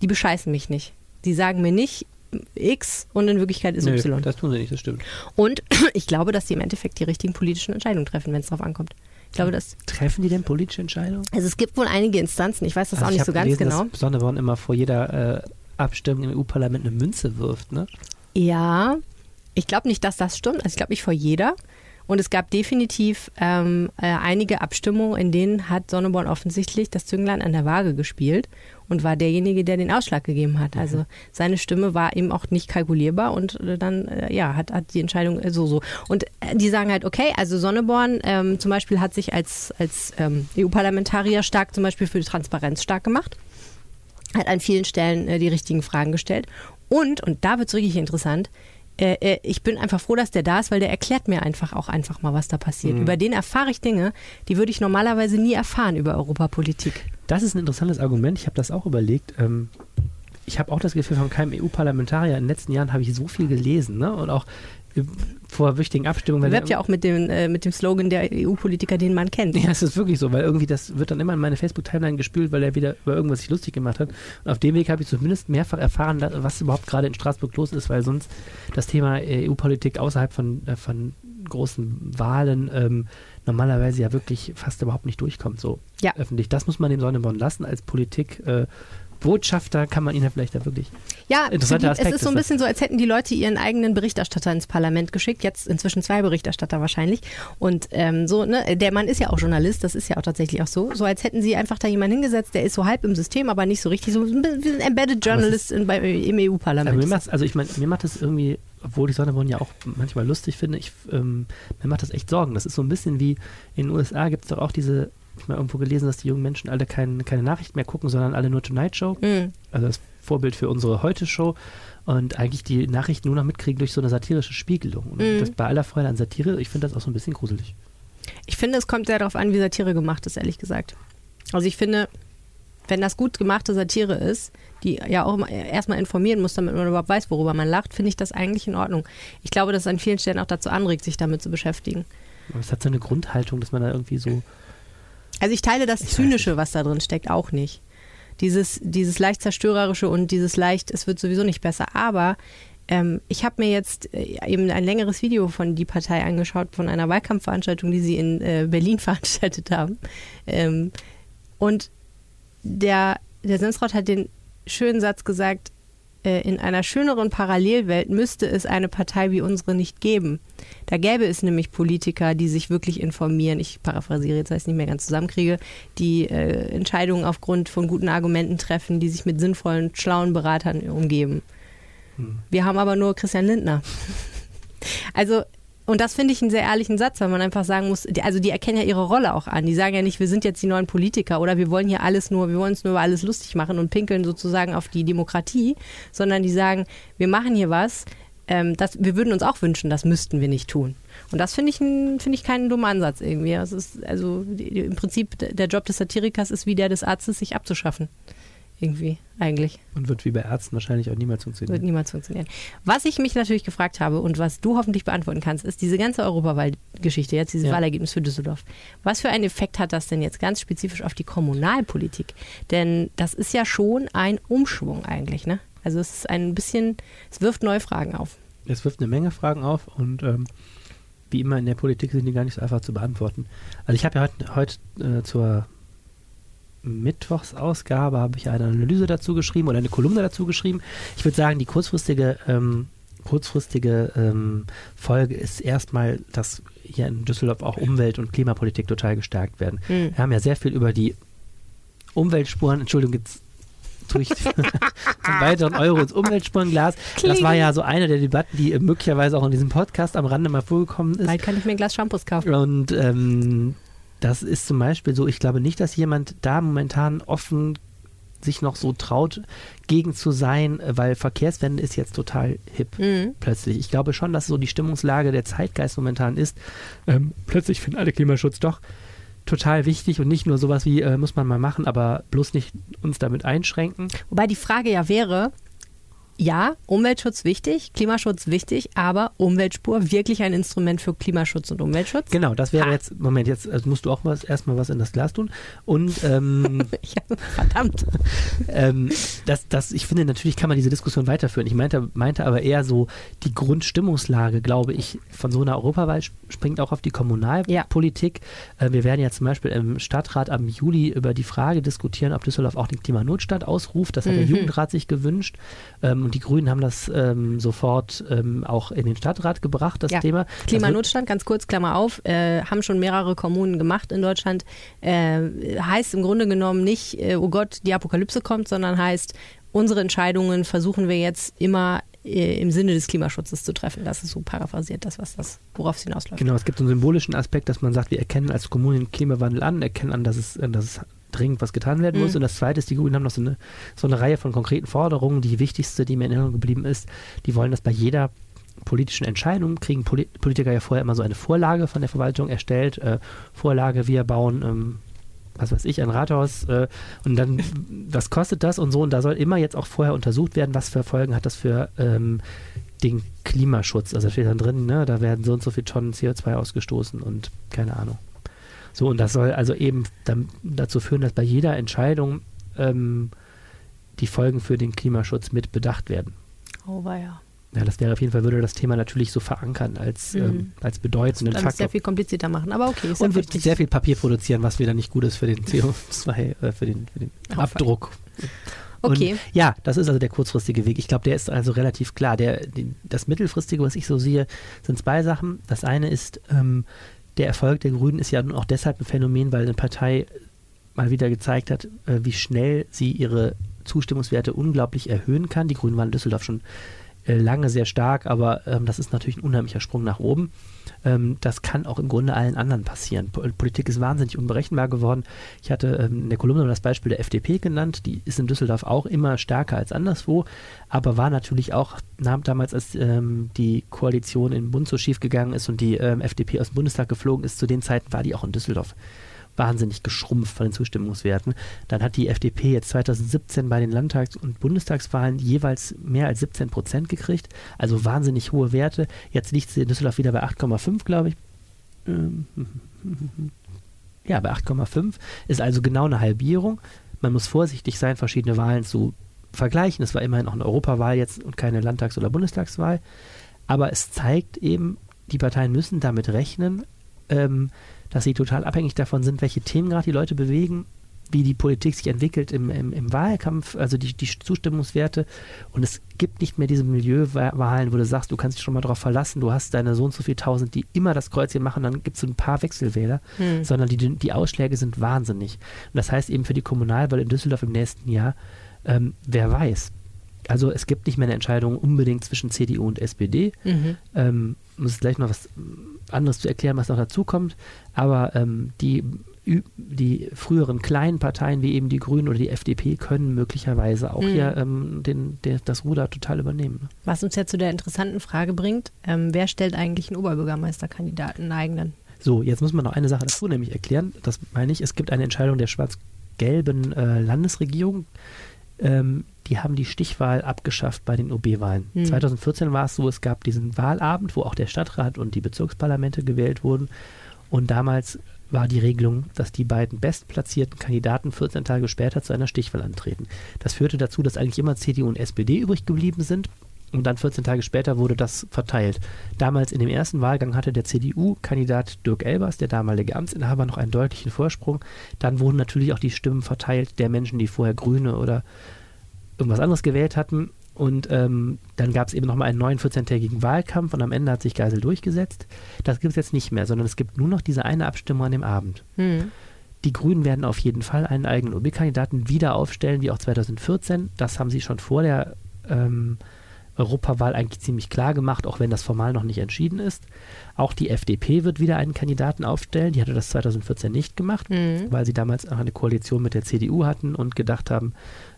Die bescheißen mich nicht. Die sagen mir nicht X und in Wirklichkeit ist Nö, Y. Das tun sie nicht, das stimmt. Und ich glaube, dass die im Endeffekt die richtigen politischen Entscheidungen treffen, wenn es darauf ankommt. Ich glaube, dass Treffen die denn politische Entscheidungen? Also es gibt wohl einige Instanzen, ich weiß das also auch nicht so ganz gelesen, genau. Dass Sonderborn immer vor jeder äh, Abstimmung im EU-Parlament eine Münze wirft, ne? Ja, ich glaube nicht, dass das stimmt. Also ich glaube nicht vor jeder. Und es gab definitiv ähm, äh, einige Abstimmungen, in denen hat Sonneborn offensichtlich das Zünglein an der Waage gespielt und war derjenige, der den Ausschlag gegeben hat. Also mhm. seine Stimme war eben auch nicht kalkulierbar und äh, dann äh, ja hat, hat die Entscheidung äh, so so. Und die sagen halt, okay, also Sonneborn ähm, zum Beispiel hat sich als, als ähm, EU-Parlamentarier stark zum Beispiel für die Transparenz stark gemacht hat an vielen Stellen die richtigen Fragen gestellt und, und da wird es wirklich interessant, äh, äh, ich bin einfach froh, dass der da ist, weil der erklärt mir einfach auch einfach mal, was da passiert. Mhm. Über den erfahre ich Dinge, die würde ich normalerweise nie erfahren über Europapolitik. Das ist ein interessantes Argument. Ich habe das auch überlegt. Ähm, ich habe auch das Gefühl, von keinem EU-Parlamentarier in den letzten Jahren habe ich so viel gelesen ne? und auch vor wichtigen Abstimmungen. Wirbt ja auch mit dem, äh, mit dem Slogan der EU-Politiker, den man kennt. Ja, es ist wirklich so, weil irgendwie das wird dann immer in meine Facebook-Timeline gespült, weil er wieder über irgendwas sich lustig gemacht hat. Und auf dem Weg habe ich zumindest mehrfach erfahren, was überhaupt gerade in Straßburg los ist, weil sonst das Thema EU-Politik außerhalb von, äh, von großen Wahlen ähm, normalerweise ja wirklich fast überhaupt nicht durchkommt, so ja. öffentlich. Das muss man dem Sonneborn lassen als Politik. Äh, Botschafter kann man ihn ja vielleicht da wirklich. Ja, interessante die, Aspekt es ist so ein bisschen so, als hätten die Leute ihren eigenen Berichterstatter ins Parlament geschickt. Jetzt inzwischen zwei Berichterstatter wahrscheinlich. Und ähm, so, ne, der Mann ist ja auch Journalist, das ist ja auch tatsächlich auch so. So als hätten sie einfach da jemanden hingesetzt, der ist so halb im System, aber nicht so richtig so ein Embedded Journalist in, bei, im EU-Parlament. Also ich meine, mir macht das irgendwie obwohl ich Sonneborn ja auch manchmal lustig finde, ich, ähm, mir macht das echt Sorgen. Das ist so ein bisschen wie in den USA gibt es doch auch diese ich mal irgendwo gelesen, dass die jungen Menschen alle kein, keine Nachrichten mehr gucken, sondern alle nur Tonight Show. Mhm. Also das Vorbild für unsere Heute-Show. Und eigentlich die Nachrichten nur noch mitkriegen durch so eine satirische Spiegelung. Und mhm. das bei aller Freude an Satire, ich finde das auch so ein bisschen gruselig. Ich finde, es kommt sehr darauf an, wie Satire gemacht ist, ehrlich gesagt. Also ich finde, wenn das gut gemachte Satire ist, die ja auch erstmal informieren muss, damit man überhaupt weiß, worüber man lacht, finde ich das eigentlich in Ordnung. Ich glaube, dass es an vielen Stellen auch dazu anregt, sich damit zu beschäftigen. Aber es hat so eine Grundhaltung, dass man da irgendwie so also ich teile das ich Zynische, was da drin steckt, auch nicht. Dieses, dieses leicht zerstörerische und dieses leicht, es wird sowieso nicht besser. Aber ähm, ich habe mir jetzt äh, eben ein längeres Video von die Partei angeschaut, von einer Wahlkampfveranstaltung, die sie in äh, Berlin veranstaltet haben. Ähm, und der, der Sensrott hat den schönen Satz gesagt, in einer schöneren Parallelwelt müsste es eine Partei wie unsere nicht geben. Da gäbe es nämlich Politiker, die sich wirklich informieren. Ich paraphrasiere jetzt, weil ich es nicht mehr ganz zusammenkriege, die äh, Entscheidungen aufgrund von guten Argumenten treffen, die sich mit sinnvollen, schlauen Beratern umgeben. Hm. Wir haben aber nur Christian Lindner. also und das finde ich einen sehr ehrlichen Satz, weil man einfach sagen muss, die, also die erkennen ja ihre Rolle auch an. Die sagen ja nicht, wir sind jetzt die neuen Politiker oder wir wollen hier alles nur, wir wollen uns nur über alles lustig machen und pinkeln sozusagen auf die Demokratie, sondern die sagen, wir machen hier was, ähm, das, wir würden uns auch wünschen, das müssten wir nicht tun. Und das finde ich, find ich keinen dummen Ansatz irgendwie. Das ist also die, im Prinzip der Job des Satirikers ist wie der des Arztes, sich abzuschaffen irgendwie eigentlich. Und wird wie bei Ärzten wahrscheinlich auch niemals funktionieren. Wird niemals funktionieren. Was ich mich natürlich gefragt habe und was du hoffentlich beantworten kannst, ist diese ganze Europawahlgeschichte, jetzt dieses ja. Wahlergebnis für Düsseldorf. Was für einen Effekt hat das denn jetzt ganz spezifisch auf die Kommunalpolitik? Denn das ist ja schon ein Umschwung eigentlich, ne? Also es ist ein bisschen, es wirft neue Fragen auf. Es wirft eine Menge Fragen auf und ähm, wie immer in der Politik sind die gar nicht so einfach zu beantworten. Also ich habe ja heute, heute äh, zur Mittwochsausgabe habe ich eine Analyse dazu geschrieben oder eine Kolumne dazu geschrieben. Ich würde sagen, die kurzfristige, ähm, kurzfristige ähm, Folge ist erstmal, dass hier in Düsseldorf auch Umwelt- und Klimapolitik total gestärkt werden. Mhm. Wir haben ja sehr viel über die Umweltspuren, Entschuldigung, jetzt tue ich einen weiteren Euro ins Umweltspurenglas. Das war ja so eine der Debatten, die möglicherweise auch in diesem Podcast am Rande mal vorgekommen ist. Bald kann ich mir ein Glas Shampoos kaufen. Und ähm, das ist zum Beispiel so, ich glaube nicht, dass jemand da momentan offen sich noch so traut, gegen zu sein, weil Verkehrswende ist jetzt total hip mhm. plötzlich. Ich glaube schon, dass so die Stimmungslage der Zeitgeist momentan ist. Ähm, plötzlich finden alle Klimaschutz doch total wichtig und nicht nur sowas wie, äh, muss man mal machen, aber bloß nicht uns damit einschränken. Wobei die Frage ja wäre, ja, Umweltschutz wichtig, Klimaschutz wichtig, aber Umweltspur wirklich ein Instrument für Klimaschutz und Umweltschutz? Genau, das wäre ha. jetzt, Moment, jetzt also musst du auch was, erstmal was in das Glas tun. Und ähm, ja, verdammt. ähm, das, das, ich finde, natürlich kann man diese Diskussion weiterführen. Ich meinte, meinte aber eher so, die Grundstimmungslage, glaube ich, von so einer Europawahl springt auch auf die Kommunalpolitik. Ja. Äh, wir werden ja zum Beispiel im Stadtrat am Juli über die Frage diskutieren, ob Düsseldorf auch den Klimanotstand ausruft. Das hat mhm. der Jugendrat sich gewünscht. Ähm, und die Grünen haben das ähm, sofort ähm, auch in den Stadtrat gebracht, das ja. Thema. Klimanotstand, ganz kurz, Klammer auf, äh, haben schon mehrere Kommunen gemacht in Deutschland. Äh, heißt im Grunde genommen nicht, äh, oh Gott, die Apokalypse kommt, sondern heißt, unsere Entscheidungen versuchen wir jetzt immer äh, im Sinne des Klimaschutzes zu treffen. Das ist so paraphrasiert, das, was das, worauf es hinausläuft. Genau, es gibt so einen symbolischen Aspekt, dass man sagt, wir erkennen als Kommunen den Klimawandel an, erkennen an, dass es, dass es dringend was getan werden muss. Mhm. Und das Zweite ist, die Grünen haben noch so eine, so eine Reihe von konkreten Forderungen. Die wichtigste, die mir in Erinnerung geblieben ist, die wollen, dass bei jeder politischen Entscheidung kriegen Politiker ja vorher immer so eine Vorlage von der Verwaltung erstellt. Äh, Vorlage, wir bauen, ähm, was weiß ich, ein Rathaus äh, und dann, was kostet das und so. Und da soll immer jetzt auch vorher untersucht werden, was für Folgen hat das für ähm, den Klimaschutz. Also da steht dann drin, ne, da werden so und so viele Tonnen CO2 ausgestoßen und keine Ahnung. So, und das soll also eben dann dazu führen, dass bei jeder Entscheidung ähm, die Folgen für den Klimaschutz mit bedacht werden. Oh, war ja. Ja, das wäre auf jeden Fall, würde das Thema natürlich so verankern als, mhm. ähm, als bedeutenden Faktor. sehr viel komplizierter machen, aber okay. Ist und wird sehr viel Papier produzieren, was wieder nicht gut ist für den CO2, äh, für den, für den Abdruck. Okay. Und ja, das ist also der kurzfristige Weg. Ich glaube, der ist also relativ klar. Der, die, das mittelfristige, was ich so sehe, sind zwei Sachen. Das eine ist, ähm, der Erfolg der Grünen ist ja nun auch deshalb ein Phänomen, weil eine Partei mal wieder gezeigt hat, äh, wie schnell sie ihre Zustimmungswerte unglaublich erhöhen kann. Die Grünen waren in Düsseldorf schon äh, lange sehr stark, aber ähm, das ist natürlich ein unheimlicher Sprung nach oben. Ähm, das kann auch im Grunde allen anderen passieren. Politik ist wahnsinnig unberechenbar geworden. Ich hatte ähm, in der Kolumne das Beispiel der FDP genannt. Die ist in Düsseldorf auch immer stärker als anderswo, aber war natürlich auch damals, als ähm, die Koalition im Bund so schief gegangen ist und die ähm, FDP aus dem Bundestag geflogen ist, zu den Zeiten war die auch in Düsseldorf wahnsinnig geschrumpft von den Zustimmungswerten. Dann hat die FDP jetzt 2017 bei den Landtags- und Bundestagswahlen jeweils mehr als 17 Prozent gekriegt, also wahnsinnig hohe Werte. Jetzt liegt sie in Düsseldorf wieder bei 8,5, glaube ich. Ähm, ja, bei 8,5 ist also genau eine Halbierung. Man muss vorsichtig sein, verschiedene Wahlen zu vergleichen. Es war immerhin auch eine Europawahl jetzt und keine Landtags- oder Bundestagswahl. Aber es zeigt eben, die Parteien müssen damit rechnen, ähm, dass sie total abhängig davon sind, welche Themen gerade die Leute bewegen, wie die Politik sich entwickelt im, im, im Wahlkampf, also die, die Zustimmungswerte. Und es gibt nicht mehr diese Milieuwahlen, wo du sagst, du kannst dich schon mal darauf verlassen, du hast deine so und so viel tausend, die immer das Kreuzchen machen, dann gibt es so ein paar Wechselwähler, hm. sondern die, die Ausschläge sind wahnsinnig. Und das heißt eben für die Kommunalwahl in Düsseldorf im nächsten Jahr, ähm, wer weiß. Also es gibt nicht mehr eine Entscheidung unbedingt zwischen CDU und SPD. Mhm. Ähm, muss gleich noch was anderes zu erklären, was noch dazu kommt. Aber ähm, die, die früheren kleinen Parteien wie eben die Grünen oder die FDP können möglicherweise auch mhm. hier ähm, den, der, das Ruder total übernehmen. Was uns ja zu der interessanten Frage bringt, ähm, wer stellt eigentlich einen Oberbürgermeisterkandidaten, einen eigenen? So, jetzt muss man noch eine Sache dazu nämlich erklären. Das meine ich, es gibt eine Entscheidung der schwarz-gelben äh, Landesregierung, ähm, die haben die Stichwahl abgeschafft bei den OB-Wahlen. Hm. 2014 war es so, es gab diesen Wahlabend, wo auch der Stadtrat und die Bezirksparlamente gewählt wurden. Und damals war die Regelung, dass die beiden bestplatzierten Kandidaten 14 Tage später zu einer Stichwahl antreten. Das führte dazu, dass eigentlich immer CDU und SPD übrig geblieben sind. Und dann 14 Tage später wurde das verteilt. Damals in dem ersten Wahlgang hatte der CDU-Kandidat Dirk Elbers, der damalige Amtsinhaber, noch einen deutlichen Vorsprung. Dann wurden natürlich auch die Stimmen verteilt der Menschen, die vorher Grüne oder irgendwas anderes gewählt hatten. Und ähm, dann gab es eben nochmal einen neuen 14-tägigen Wahlkampf und am Ende hat sich Geisel durchgesetzt. Das gibt es jetzt nicht mehr, sondern es gibt nur noch diese eine Abstimmung an dem Abend. Hm. Die Grünen werden auf jeden Fall einen eigenen OB-Kandidaten wieder aufstellen, wie auch 2014. Das haben sie schon vor der ähm, Europawahl eigentlich ziemlich klar gemacht, auch wenn das formal noch nicht entschieden ist. Auch die FDP wird wieder einen Kandidaten aufstellen. Die hatte das 2014 nicht gemacht, mhm. weil sie damals auch eine Koalition mit der CDU hatten und gedacht haben,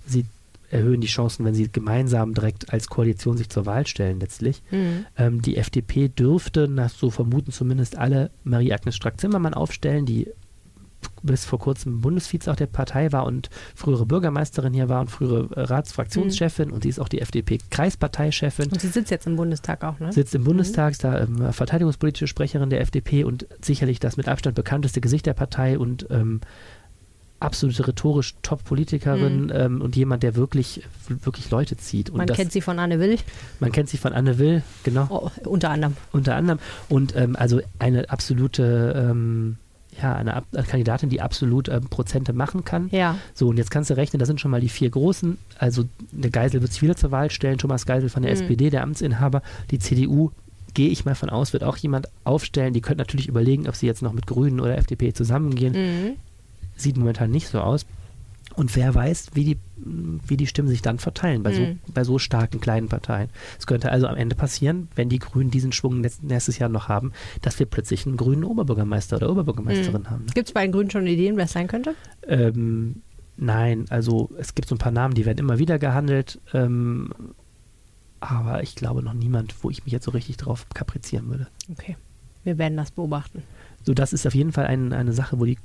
sie erhöhen die Chancen, wenn sie gemeinsam direkt als Koalition sich zur Wahl stellen letztlich. Mhm. Ähm, die FDP dürfte, nach so vermuten zumindest alle, Marie-Agnes Strack-Zimmermann aufstellen, die bis vor kurzem Bundesvize auch der Partei war und frühere Bürgermeisterin hier war und frühere Ratsfraktionschefin mhm. und sie ist auch die FDP-Kreisparteichefin. Und sie sitzt jetzt im Bundestag auch, ne? Sitzt im Bundestag, mhm. da ähm, verteidigungspolitische Sprecherin der FDP und sicherlich das mit Abstand bekannteste Gesicht der Partei und ähm, absolute rhetorisch Top-Politikerin mhm. ähm, und jemand, der wirklich, wirklich Leute zieht. Und man das, kennt sie von Anne Will. Man kennt sie von Anne Will, genau. Oh, unter anderem. Unter anderem. Und ähm, also eine absolute, ähm, ja, eine, eine, Kandidatin, die absolut ähm, Prozente machen kann. Ja. So, und jetzt kannst du rechnen, das sind schon mal die vier Großen. Also eine Geisel wird sich wieder zur Wahl stellen, Thomas Geisel von der mhm. SPD, der Amtsinhaber, die CDU gehe ich mal von aus, wird auch jemand aufstellen. Die könnte natürlich überlegen, ob sie jetzt noch mit Grünen oder FDP zusammengehen. Mhm sieht momentan nicht so aus. Und wer weiß, wie die, wie die Stimmen sich dann verteilen bei, mhm. so, bei so starken kleinen Parteien. Es könnte also am Ende passieren, wenn die Grünen diesen Schwung nächstes Jahr noch haben, dass wir plötzlich einen grünen Oberbürgermeister oder Oberbürgermeisterin mhm. haben. Ne? Gibt es bei den Grünen schon Ideen, wer es sein könnte? Ähm, nein, also es gibt so ein paar Namen, die werden immer wieder gehandelt. Ähm, aber ich glaube noch niemand, wo ich mich jetzt so richtig drauf kaprizieren würde. Okay, wir werden das beobachten. So, das ist auf jeden Fall ein, eine Sache, wo die,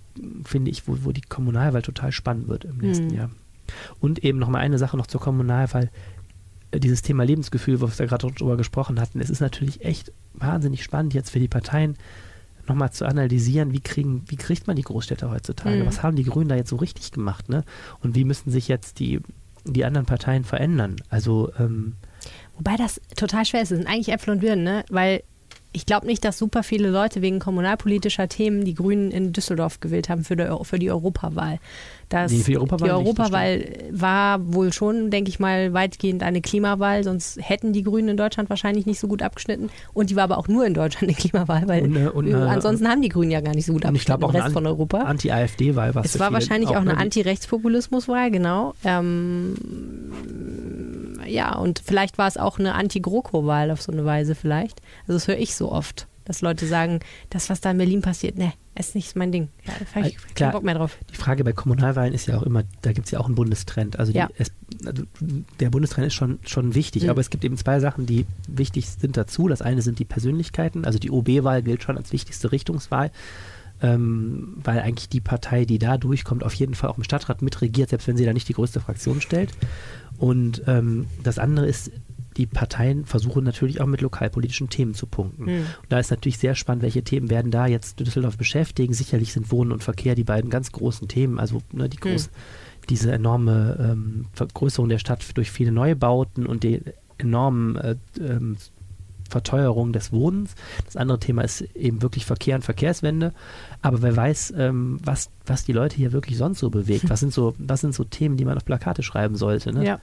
finde ich, wo, wo die Kommunalwahl total spannend wird im nächsten mhm. Jahr. Und eben nochmal eine Sache noch zur Kommunalwahl. Äh, dieses Thema Lebensgefühl, wo wir gerade drüber gesprochen hatten, es ist natürlich echt wahnsinnig spannend jetzt für die Parteien nochmal zu analysieren, wie kriegen, wie kriegt man die Großstädte heutzutage? Mhm. Was haben die Grünen da jetzt so richtig gemacht, ne? Und wie müssen sich jetzt die, die anderen Parteien verändern? Also, ähm, Wobei das total schwer ist. Es sind eigentlich Äpfel und Birnen, ne? Weil ich glaube nicht, dass super viele Leute wegen kommunalpolitischer Themen die Grünen in Düsseldorf gewählt haben für die, für die Europawahl. Das, Nee, für die Europawahl die nicht, Europawahl war wohl schon, denke ich mal, weitgehend eine Klimawahl, sonst hätten die Grünen in Deutschland wahrscheinlich nicht so gut abgeschnitten. Und die war aber auch nur in Deutschland eine Klimawahl, weil Und, und, äh, ansonsten haben die Grünen ja gar nicht so gut Und ich abgeschnitten glaube auch im Rest von Europa. Anti-AfD-Wahl war Es für war wahrscheinlich auch, ne, eine Anti-Rechtspopulismus-Wahl, genau. Ähm, ja, und vielleicht war es auch eine Anti-GroKo-Wahl auf so eine Weise vielleicht. Also das höre ich so oft, dass Leute sagen, das, was da in Berlin passiert, ne, ist nicht mein Ding. Ja, da hab ich Äh, keinen klar. Bock mehr drauf. Die Frage bei Kommunalwahlen ist ja auch immer, da gibt es ja auch einen Bundestrend. Also, die, Ja. es, also der Bundestrend ist schon, schon wichtig, Mhm. aber es gibt eben zwei Sachen, die wichtig sind dazu. Das eine sind die Persönlichkeiten, also die OB-Wahl gilt schon als wichtigste Richtungswahl, ähm, weil eigentlich die Partei, die da durchkommt, auf jeden Fall auch im Stadtrat mitregiert, selbst wenn sie da nicht die größte Fraktion stellt. Und ähm, das andere ist, die Parteien versuchen natürlich auch mit lokalpolitischen Themen zu punkten. Mhm. Und da ist natürlich sehr spannend, welche Themen werden da jetzt Düsseldorf beschäftigen. Sicherlich sind Wohnen und Verkehr die beiden ganz großen Themen. Also ne, die groß, diese enorme ähm, Vergrößerung der Stadt durch viele Neubauten und die enormen äh, ähm, Verteuerung des Wohnens. Das andere Thema ist eben wirklich Verkehr und Verkehrswende. Aber wer weiß, ähm, was, was die Leute hier wirklich sonst so bewegt. Was sind so, was sind so Themen, die man auf Plakate schreiben sollte. Ne? Ja.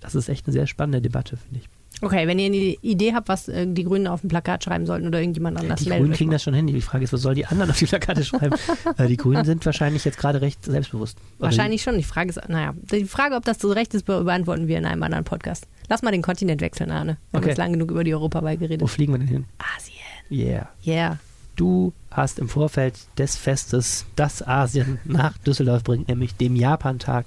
Das ist echt eine sehr spannende Debatte, finde ich. Okay, wenn ihr eine Idee habt, was äh, die Grünen auf dem Plakat schreiben sollten oder irgendjemand anders, Die Grünen kriegen mal. das schon hin. Die Frage ist, was sollen die anderen auf die Plakate schreiben? äh, die Grünen sind wahrscheinlich jetzt gerade recht selbstbewusst. Wahrscheinlich schon. Die Frage ist, naja, die Frage, ob das so recht ist, be- beantworten wir in einem anderen Podcast. Lass mal den Kontinent wechseln, Arne. Wir haben Okay. jetzt lang genug über die Europawahl Wo geredet. fliegen wir denn hin? Asien. Yeah. Yeah. Du hast im Vorfeld des Festes das Asien nach Düsseldorf bringt, nämlich dem Japantag.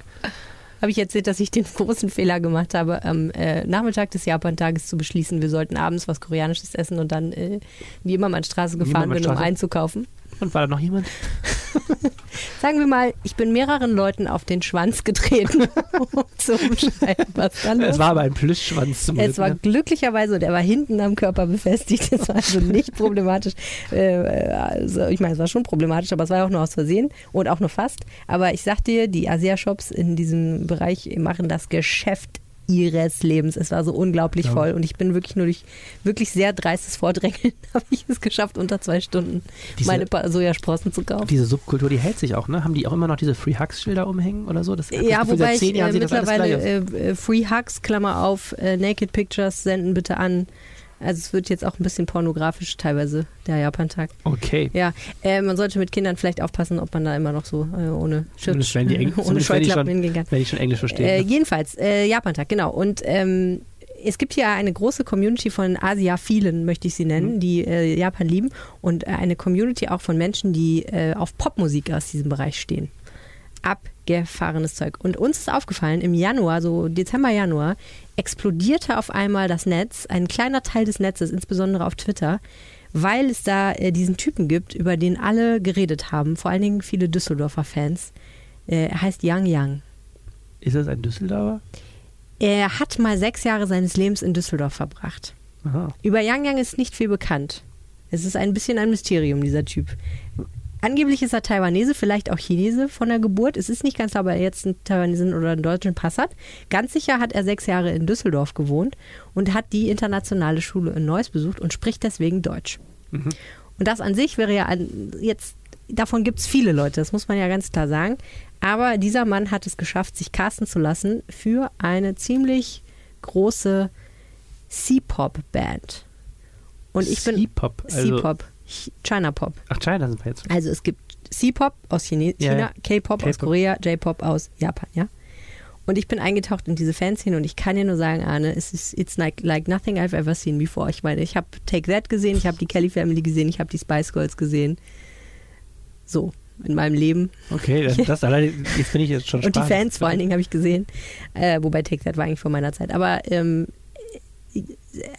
Habe ich erzählt, dass ich den großen Fehler gemacht habe, am äh, Nachmittag des Japan-Tages zu beschließen, wir sollten abends was Koreanisches essen und dann in die Immermannstraße gefahren bin, um einzukaufen. Und war da noch jemand? Sagen wir mal, ich bin mehreren Leuten auf den Schwanz getreten, um zu was da los Es war aber ein Plüschschwanz zum Es Glück. war ne? glücklicherweise, der war hinten am Körper befestigt. Das war also nicht problematisch. Äh, also, ich meine, es war schon problematisch, aber es war auch nur aus Versehen und auch nur fast. Aber ich sag dir, die Asia-Shops in diesem Bereich machen das Geschäft ihres Lebens. Es war so unglaublich Glaube voll und ich bin wirklich nur durch wirklich sehr dreistes Vordrängeln habe ich es geschafft, unter zwei Stunden Diese- meine Pa- Sojasprossen zu kaufen. Diese Subkultur, die hält sich auch, ne? Haben die auch immer noch diese Free Hugs Schilder umhängen oder so? Das, Ja, Gefühl, wobei seit ich Jahren äh, mittlerweile äh, äh, Free Hugs, Klammer auf, äh, Naked Pictures senden bitte an. Also es wird jetzt auch ein bisschen pornografisch teilweise, der Japan-Tag. Okay. Ja, äh, man sollte mit Kindern vielleicht aufpassen, ob man da immer noch so äh, ohne Schutz, wenn die Eng- ohne Scheuklappen hingehen kann. Wenn ich schon Englisch verstehe. Äh, jedenfalls, äh, Japan-Tag, genau. Und ähm, es gibt hier eine große Community von Asiaphilen, möchte ich sie nennen, Mhm. die äh, Japan lieben. Und äh, eine Community auch von Menschen, die äh, auf Popmusik aus diesem Bereich stehen. Abgefahrenes Zeug. Und uns ist aufgefallen, im Januar, so Dezember, Januar, explodierte auf einmal das Netz, ein kleiner Teil des Netzes, insbesondere auf Twitter, weil es da äh, diesen Typen gibt, über den alle geredet haben, vor allen Dingen viele Düsseldorfer Fans. Äh, er heißt Yang Yang. Ist das ein Düsseldorfer? Er hat mal sechs Jahre seines Lebens in Düsseldorf verbracht. Aha. Über Yang Yang ist nicht viel bekannt. Es ist ein bisschen ein Mysterium, dieser Typ. Angeblich ist er Taiwanese, vielleicht auch Chinese von der Geburt. Es ist nicht ganz klar, ob er jetzt einen Taiwanesischen oder einen deutschen Pass hat. Ganz sicher hat er sechs Jahre in Düsseldorf gewohnt und hat die internationale Schule in Neuss besucht und spricht deswegen Deutsch. Mhm. Und das an sich wäre ja ein, jetzt, davon gibt es viele Leute, das muss man ja ganz klar sagen. Aber dieser Mann hat es geschafft, sich casten zu lassen für eine ziemlich große C-Pop-Band. Und ich bin C-Pop, also- C-Pop, China Pop. Ach, China sind wir jetzt. Also es gibt C-Pop aus China, ja. K-Pop aus. Korea, J-Pop aus Japan, ja. Und ich bin eingetaucht in diese Fanszene und ich kann dir nur sagen, Arne, es ist it's like, like nothing I've ever seen before. Ich meine, ich habe Take That gesehen, ich habe die Kelly Family gesehen, ich habe die Spice Girls gesehen. So, in meinem Leben. Okay, das, das allein, jetzt bin ich jetzt schon Und die spannend. Fans vor allen Dingen habe ich gesehen. Äh, wobei Take That war eigentlich vor meiner Zeit. Aber ähm,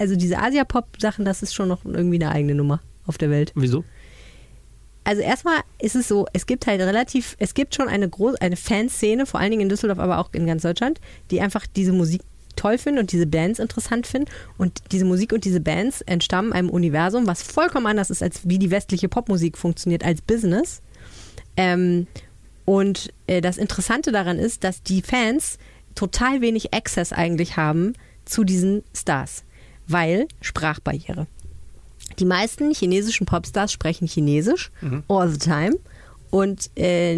also diese Asia-Pop-Sachen, das ist schon noch irgendwie eine eigene Nummer auf der Welt. Wieso? Also erstmal ist es so, es gibt halt relativ, es gibt schon eine große, eine Fanszene, vor allen Dingen in Düsseldorf, aber auch in ganz Deutschland, die einfach diese Musik toll finden und diese Bands interessant finden. Und diese Musik und diese Bands entstammen einem Universum, was vollkommen anders ist, als wie die westliche Popmusik funktioniert als Business. Ähm, und äh, das Interessante daran ist, dass die Fans total wenig Access eigentlich haben zu diesen Stars, weil Sprachbarriere. Die meisten chinesischen Popstars sprechen Chinesisch mhm. all the time. Und äh,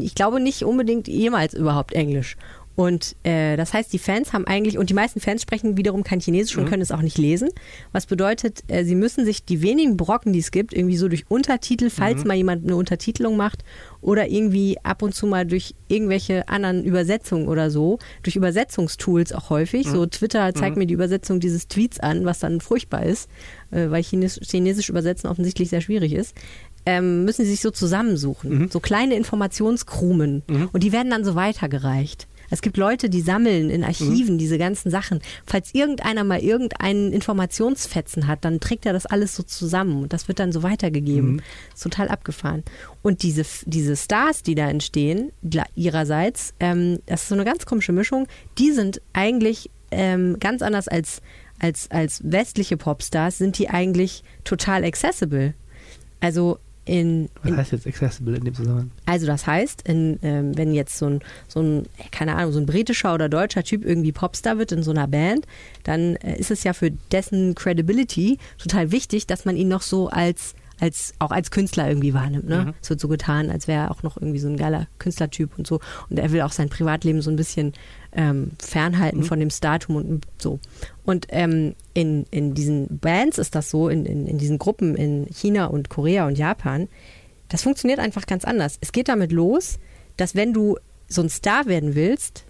ich glaube nicht unbedingt jemals überhaupt Englisch. Und äh, das heißt, die Fans haben eigentlich, und die meisten Fans sprechen wiederum kein Chinesisch und mhm. können es auch nicht lesen. Was bedeutet, äh, sie müssen sich die wenigen Brocken, die es gibt, irgendwie so durch Untertitel, falls mhm. mal jemand eine Untertitelung macht, oder irgendwie ab und zu mal durch irgendwelche anderen Übersetzungen oder so, durch Übersetzungstools auch häufig. Mhm. So Twitter zeigt mhm. mir die Übersetzung dieses Tweets an, was dann furchtbar ist, äh, weil Chines Chinesisch übersetzen offensichtlich sehr schwierig ist. Ähm, müssen sie sich so zusammensuchen. Mhm. So kleine Informationskrumen. Und die werden dann so weitergereicht. Es gibt Leute, die sammeln in Archiven mhm. diese ganzen Sachen. Falls irgendeiner mal irgendeinen Informationsfetzen hat, dann trägt er das alles so zusammen und das wird dann so weitergegeben. Mhm. Ist total abgefahren. Und diese, diese Stars, die da entstehen, ihrerseits, ähm, das ist so eine ganz komische Mischung, die sind eigentlich ähm, ganz anders als, als, als westliche Popstars, sind die eigentlich total accessible. Also in, Was heißt jetzt accessible in dem Zusammenhang? Also das heißt, in, ähm, wenn jetzt so ein, so ein, keine Ahnung, so ein britischer oder deutscher Typ irgendwie Popstar wird in so einer Band, dann äh, ist es ja für dessen Credibility total wichtig, dass man ihn noch so als als auch als Künstler irgendwie wahrnimmt. Ne? Mhm. Es wird so getan, als wäre er auch noch irgendwie so ein geiler Künstlertyp und so. Und er will auch sein Privatleben so ein bisschen ähm, fernhalten mhm. von dem Statum und so. Und ähm, in, in diesen Bands ist das so, in, in, in diesen Gruppen in China und Korea und Japan, das funktioniert einfach ganz anders. Es geht damit los, dass wenn du so ein Star werden willst,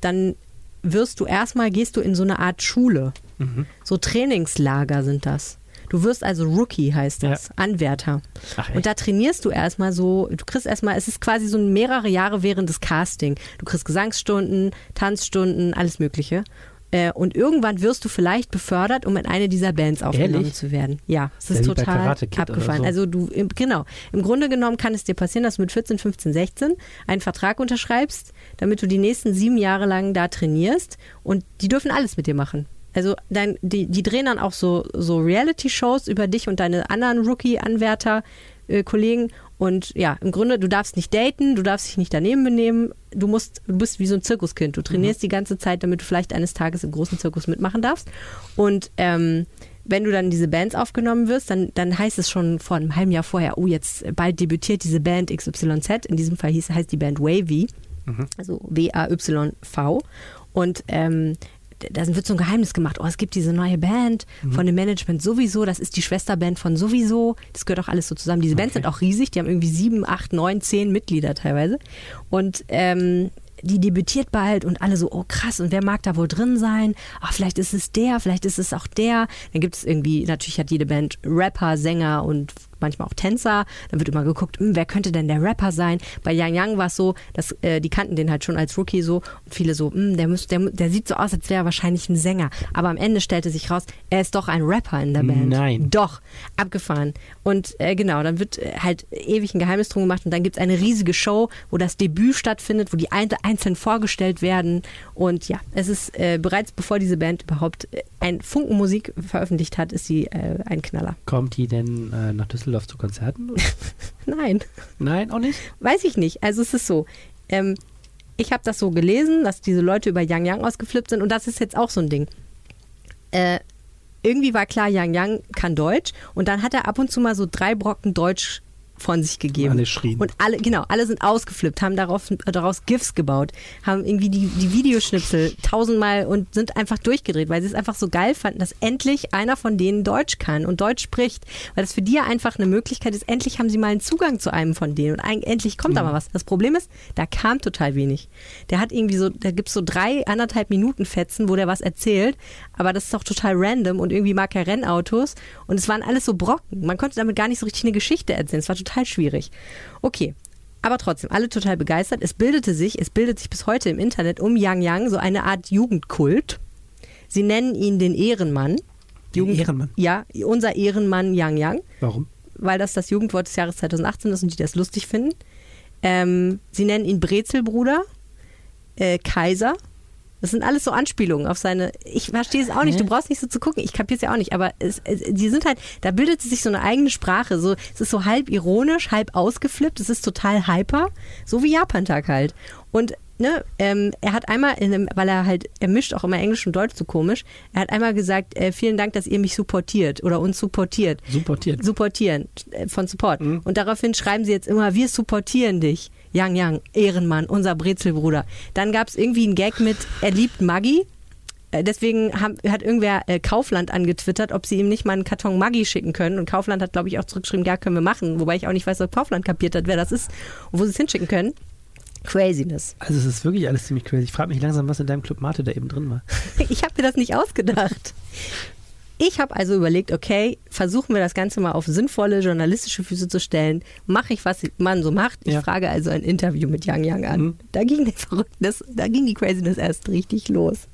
dann wirst du erstmal, gehst du in so eine Art Schule. Mhm. So Trainingslager sind das. Du wirst also Rookie, heißt das, ja. Anwärter. Ach, und da trainierst du erstmal so, du kriegst erstmal, es ist quasi so mehrere Jahre während des Casting. Du kriegst Gesangsstunden, Tanzstunden, alles Mögliche. Äh, und irgendwann wirst du vielleicht befördert, um in eine dieser Bands aufgenommen Ehrlich? zu werden. Ja, es ist ja, total abgefahren. So. Also du, genau, im Grunde genommen kann es dir passieren, dass du mit 14, 15, 16 einen Vertrag unterschreibst, damit du die nächsten sieben Jahre lang da trainierst und die dürfen alles mit dir machen. Also dann, die, die drehen dann auch so, so Reality-Shows über dich und deine anderen Rookie-Anwärter, äh, Kollegen. Und ja, im Grunde, du darfst nicht daten, du darfst dich nicht daneben benehmen. Du musst, du bist wie so ein Zirkuskind. Du trainierst mhm. die ganze Zeit, damit du vielleicht eines Tages im großen Zirkus mitmachen darfst. Und ähm, wenn du dann diese Bands aufgenommen wirst, dann, dann heißt es schon vor einem halben Jahr vorher, oh, jetzt bald debütiert diese Band XYZ. In diesem Fall hieß, heißt die Band Wavy, mhm. also W-A-Y-V. Und ähm, da wird so ein Geheimnis gemacht. Oh, es gibt diese neue Band mhm. von dem Management sowieso. Das ist die Schwesterband von sowieso. Das gehört auch alles so zusammen. Diese Bands sind auch riesig. Die haben irgendwie sieben, acht, neun, zehn Mitglieder teilweise. Und ähm, die debütiert bald und alle so, oh krass, und wer mag da wohl drin sein? Ach, vielleicht ist es der, vielleicht ist es auch der. Dann gibt es irgendwie, natürlich hat jede Band Rapper, Sänger und manchmal auch Tänzer. Dann wird immer geguckt, hm, wer könnte denn der Rapper sein? Bei Yang Yang war es so, dass äh, die kannten den halt schon als Rookie so und viele so, hm, der, müsst, der, der sieht so aus, als wäre er wahrscheinlich ein Sänger. Aber am Ende stellte sich raus, er ist doch ein Rapper in der Band. Nein. Doch, abgefahren. Und äh, genau, dann wird äh, halt ewig ein Geheimnis drum gemacht und dann gibt es eine riesige Show, wo das Debüt stattfindet, wo die einzeln vorgestellt werden. Und ja, es ist äh, bereits bevor diese Band überhaupt äh, ein Funken Musik veröffentlicht hat, ist sie äh, ein Knaller. Kommt die denn äh, nach Düsseldorf zu Konzerten? Nein. Nein, auch nicht? Weiß ich nicht. Also es ist so. Ähm, ich habe das so gelesen, dass diese Leute über Yang Yang ausgeflippt sind und das ist jetzt auch so ein Ding. Äh, irgendwie war klar, Yang Yang kann Deutsch und dann hat er ab und zu mal so drei Brocken Deutsch von sich gegeben. Alle schrien. Und alle, genau, alle sind ausgeflippt, haben darauf, daraus GIFs gebaut, haben irgendwie die, die Videoschnipsel tausendmal und sind einfach durchgedreht, weil sie es einfach so geil fanden, dass endlich einer von denen Deutsch kann und Deutsch spricht. Weil das für die ja einfach eine Möglichkeit ist, endlich haben sie mal einen Zugang zu einem von denen und ein, endlich kommt mhm. da mal was. Das Problem ist, da kam total wenig. Der hat irgendwie so, da gibt es so drei, anderthalb Minuten Fetzen, wo der was erzählt, aber das ist doch total random und irgendwie mag er Rennautos und es waren alles so Brocken. Man konnte damit gar nicht so richtig eine Geschichte erzählen. Es war total total schwierig. Okay. Aber trotzdem, alle total begeistert. Es bildete sich, es bildet sich bis heute im Internet um Yang Yang so eine Art Jugendkult. Sie nennen ihn den Ehrenmann. Jugend Ehrenmann? Ja, unser Ehrenmann Yang Yang. Warum? Weil das das Jugendwort des Jahres 2018 ist und die das lustig finden. Ähm, sie nennen ihn Brezelbruder, äh, Kaiser das sind alles so Anspielungen auf seine. Ich verstehe es auch nicht. Du brauchst nicht so zu gucken. Ich kapiere es ja auch nicht. Aber es, die sind halt, da bildet sich so eine eigene Sprache. So, es ist so halb ironisch, halb ausgeflippt. Es ist total hyper. So wie Japantag halt. Und ne, ähm, er hat einmal, in einem, weil er halt, er mischt auch immer Englisch und Deutsch so komisch, er hat einmal gesagt, äh, vielen Dank, dass ihr mich supportiert oder uns supportiert. Supportiert. Supportieren, äh, von Support. Mhm. Und daraufhin schreiben sie jetzt immer, wir supportieren dich. Yang Yang, Ehrenmann, unser Brezelbruder. Dann gab es irgendwie einen Gag mit, er liebt Maggi. Äh, deswegen haben, hat irgendwer äh, Kaufland angetwittert, ob sie ihm nicht mal einen Karton Maggi schicken können. Und Kaufland hat, glaube ich, auch zurückgeschrieben, ja, können wir machen. Wobei ich auch nicht weiß, ob Kaufland kapiert hat, wer das ist und wo sie es hinschicken können. Craziness. Also es ist wirklich alles ziemlich crazy. Ich frage mich langsam, was in deinem Club Mate da eben drin war. ich habe mir das nicht ausgedacht. Ich habe also überlegt, okay, versuchen wir das Ganze mal auf sinnvolle journalistische Füße zu stellen. Mache ich, was man so macht. Ich ja. frage also ein Interview mit Yang Yang an. Mhm. Da ging die Verrücktnis, da ging die Craziness erst richtig los.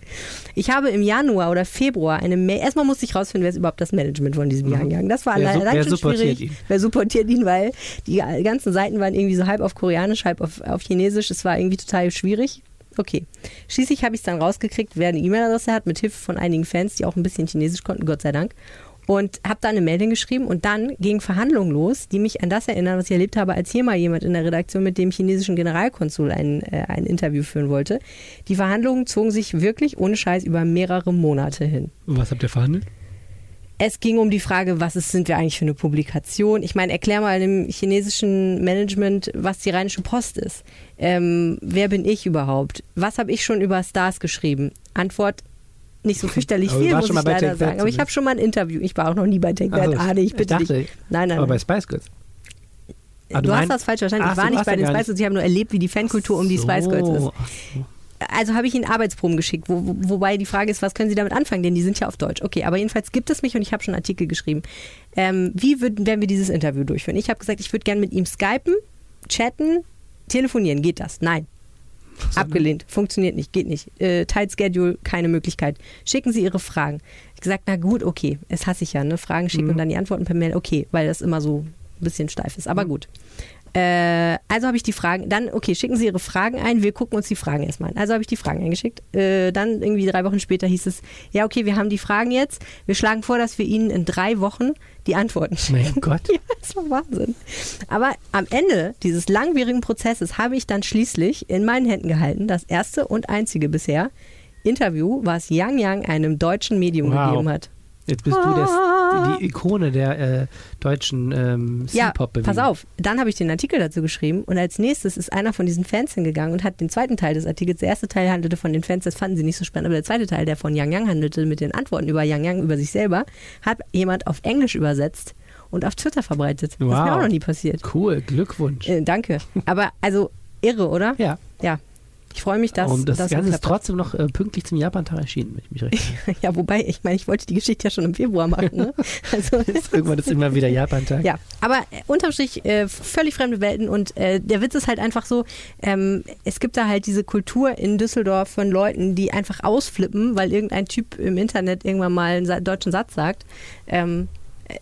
Ich habe im Januar oder Februar eine Mail. Erstmal musste ich rausfinden, wer ist überhaupt das Management von diesem mhm. Yang Yang. Das war wer, allein schon schwierig. Ihn? Wer supportiert ihn, weil die ganzen Seiten waren irgendwie so halb auf Koreanisch, halb auf, auf Chinesisch. Es war irgendwie total schwierig. Okay. Schließlich habe ich es dann rausgekriegt, wer eine E-Mail-Adresse hat, mit Hilfe von einigen Fans, die auch ein bisschen Chinesisch konnten, Gott sei Dank. Und habe da eine Meldung geschrieben und dann ging Verhandlungen los, die mich an das erinnern, was ich erlebt habe, als hier mal jemand in der Redaktion mit dem chinesischen Generalkonsul ein, äh, ein Interview führen wollte. Die Verhandlungen zogen sich wirklich ohne Scheiß über mehrere Monate hin. Und was habt ihr verhandelt? Es ging um die Frage, was ist, sind wir eigentlich für eine Publikation? Ich meine, erklär mal dem chinesischen Management, was die Rheinische Post ist. Ähm, wer bin ich überhaupt? Was habe ich schon über Stars geschrieben? Antwort, nicht so fürchterlich viel, muss ich leider sagen. Aber ich habe schon mal ein Interview. Ich war auch noch nie bei TechWert. Also, Ade, ich bitte dachte, dich. Nein, nein. Aber bei Spice Girls. Ah, du, du hast das falsch verstanden. ich war nicht bei den Spice Girls. Ich habe nur erlebt, wie die Fankultur um die Spice Girls ist. Also habe ich ihnen Arbeitsproben geschickt, wo, wo, wobei die Frage ist, was können Sie damit anfangen, denn die sind ja auf Deutsch. Okay, aber jedenfalls gibt es mich und ich habe schon Artikel geschrieben. Ähm, wie würden, werden wir dieses Interview durchführen? Ich habe gesagt, ich würde gerne mit ihm skypen, chatten, telefonieren. Geht das? Nein. Abgelehnt. Funktioniert nicht. Geht nicht. Äh, Tight Schedule, keine Möglichkeit. Schicken Sie Ihre Fragen. Ich gesagt, na gut, okay. Es hasse ich ja, ne? Fragen schicken mhm. und dann die Antworten per Mail. Okay, weil das immer so ein bisschen steif ist. Aber mhm. gut. Äh, also habe ich die Fragen, dann, okay, schicken Sie Ihre Fragen ein, wir gucken uns die Fragen erstmal an. Also habe ich die Fragen eingeschickt. Äh, dann irgendwie drei Wochen später hieß es, ja, okay, wir haben die Fragen jetzt. Wir schlagen vor, dass wir Ihnen in drei Wochen die Antworten schicken. Mein Gott. ja, das war Wahnsinn. Aber am Ende dieses langwierigen Prozesses habe ich dann schließlich in meinen Händen gehalten, das erste und einzige bisher Interview, was Yang Yang einem deutschen Medium wow. gegeben hat. Jetzt bist du das, die, die Ikone der äh, deutschen ähm, C-Pop-Bewegung. Ja, pass auf. Dann habe ich den Artikel dazu geschrieben und als nächstes ist einer von diesen Fans hingegangen und hat den zweiten Teil des Artikels, der erste Teil handelte von den Fans, das fanden sie nicht so spannend, aber der zweite Teil, der von Yang Yang handelte, mit den Antworten über Yang Yang, über sich selber, hat jemand auf Englisch übersetzt und auf Twitter verbreitet. Wow. Das ist mir auch noch nie passiert. Cool, Glückwunsch. Äh, danke. Aber also irre, oder? Ja. Ja. Ich freue mich, dass Und das, das Ganze ist trotzdem noch äh, pünktlich zum Japan-Tag erschienen, wenn ich mich recht Ja, wobei, ich meine, ich wollte die Geschichte ja schon im Februar machen. Ne? Also, irgendwann ist immer wieder Japan-Tag. Ja, aber äh, unterm Strich äh, völlig fremde Welten und äh, der Witz ist halt einfach so, ähm, es gibt da halt diese Kultur in Düsseldorf von Leuten, die einfach ausflippen, weil irgendein Typ im Internet irgendwann mal einen deutschen Satz sagt. Ähm,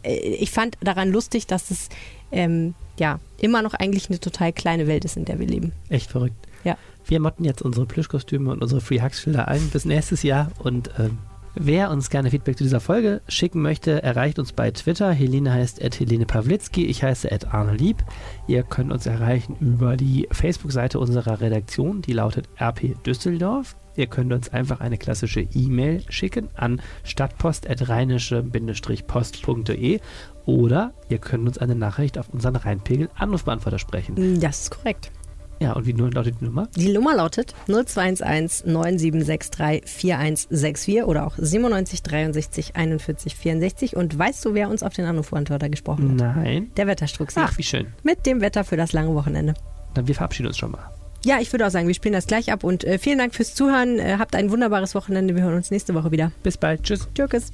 äh, ich fand daran lustig, dass es ähm, ja immer noch eigentlich eine total kleine Welt ist, in der wir leben. Echt verrückt. Ja. Wir motten jetzt unsere Plüschkostüme und unsere Free Hugs Schilder ein bis nächstes Jahr und ähm, Wer uns gerne Feedback zu dieser Folge schicken möchte, erreicht uns bei Twitter. Helene heißt at Helene Pawlitzki, ich heiße at Arne Lieb. Ihr könnt uns erreichen über die Facebook-Seite unserer Redaktion, die lautet RP Düsseldorf. Ihr könnt uns einfach eine klassische E-Mail schicken an stadtpost.rheinische-post.de oder ihr könnt uns eine Nachricht auf unseren Rheinpegel Anrufbeantworter sprechen. Das ist korrekt. Ja, und wie lautet die Nummer? Die Nummer lautet 0211 9763 4164 oder auch 97 63 41 64. Und weißt du, wer uns auf den Anrufbeantworter gesprochen hat? Nein. Der Wetterstruxi. Ach, wie schön. Mit dem Wetter für das lange Wochenende. Dann wir verabschieden uns schon mal. Ja, ich würde auch sagen, wir spielen das gleich ab und äh, vielen Dank fürs Zuhören. Äh, habt ein wunderbares Wochenende. Wir hören uns nächste Woche wieder. Bis bald. Tschüss. Tschüss.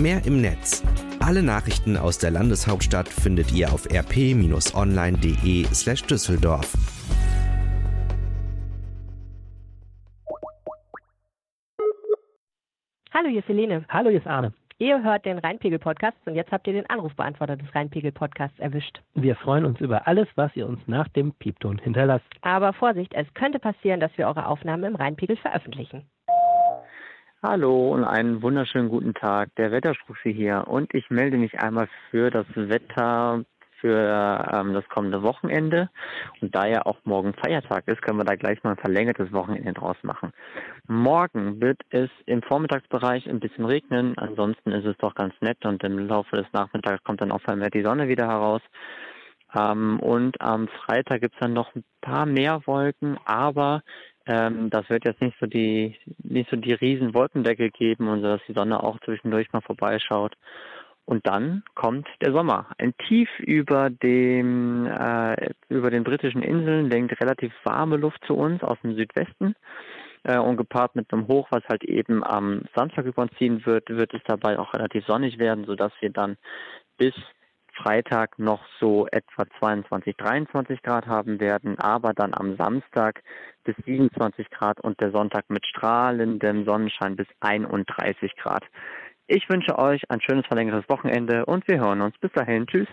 Mehr im Netz alle Nachrichten aus der Landeshauptstadt findet ihr auf rp-online.de/slash Düsseldorf. Hallo, hier ist Helene. Hallo, hier ist Arne. Ihr hört den Rheinpegel-Podcast und jetzt habt ihr den Anrufbeantworter des Rheinpegel-Podcasts erwischt. Wir freuen uns über alles, was ihr uns nach dem Piepton hinterlasst. Aber Vorsicht, es könnte passieren, dass wir eure Aufnahmen im Rheinpegel veröffentlichen. Hallo und einen wunderschönen guten Tag. Der Wetterstruxi hier und ich melde mich einmal für das Wetter für ähm, das kommende Wochenende. Und da ja auch morgen Feiertag ist, können wir da gleich mal ein verlängertes Wochenende draus machen. Morgen wird es im Vormittagsbereich ein bisschen regnen. Ansonsten ist es doch ganz nett und im Laufe des Nachmittags kommt dann auch vermehrt die Sonne wieder heraus. Ähm, und am Freitag gibt es dann noch ein paar mehr Wolken, aber ähm, das wird jetzt nicht so die nicht so die riesen Wolkendecke geben und so, dass die Sonne auch zwischendurch mal vorbeischaut. Und dann kommt der Sommer. Ein Tief über dem äh, über den britischen Inseln lenkt relativ warme Luft zu uns aus dem Südwesten. Äh, und gepaart mit einem Hoch, was halt eben am Samstag über uns ziehen wird, wird es dabei auch relativ sonnig werden, sodass wir dann bis Freitag noch so etwa 22, 23 Grad haben werden, aber dann am Samstag bis 27 Grad und der Sonntag mit strahlendem Sonnenschein bis 31 Grad. Ich wünsche euch ein schönes verlängertes Wochenende und wir hören uns. Bis dahin. Tschüss.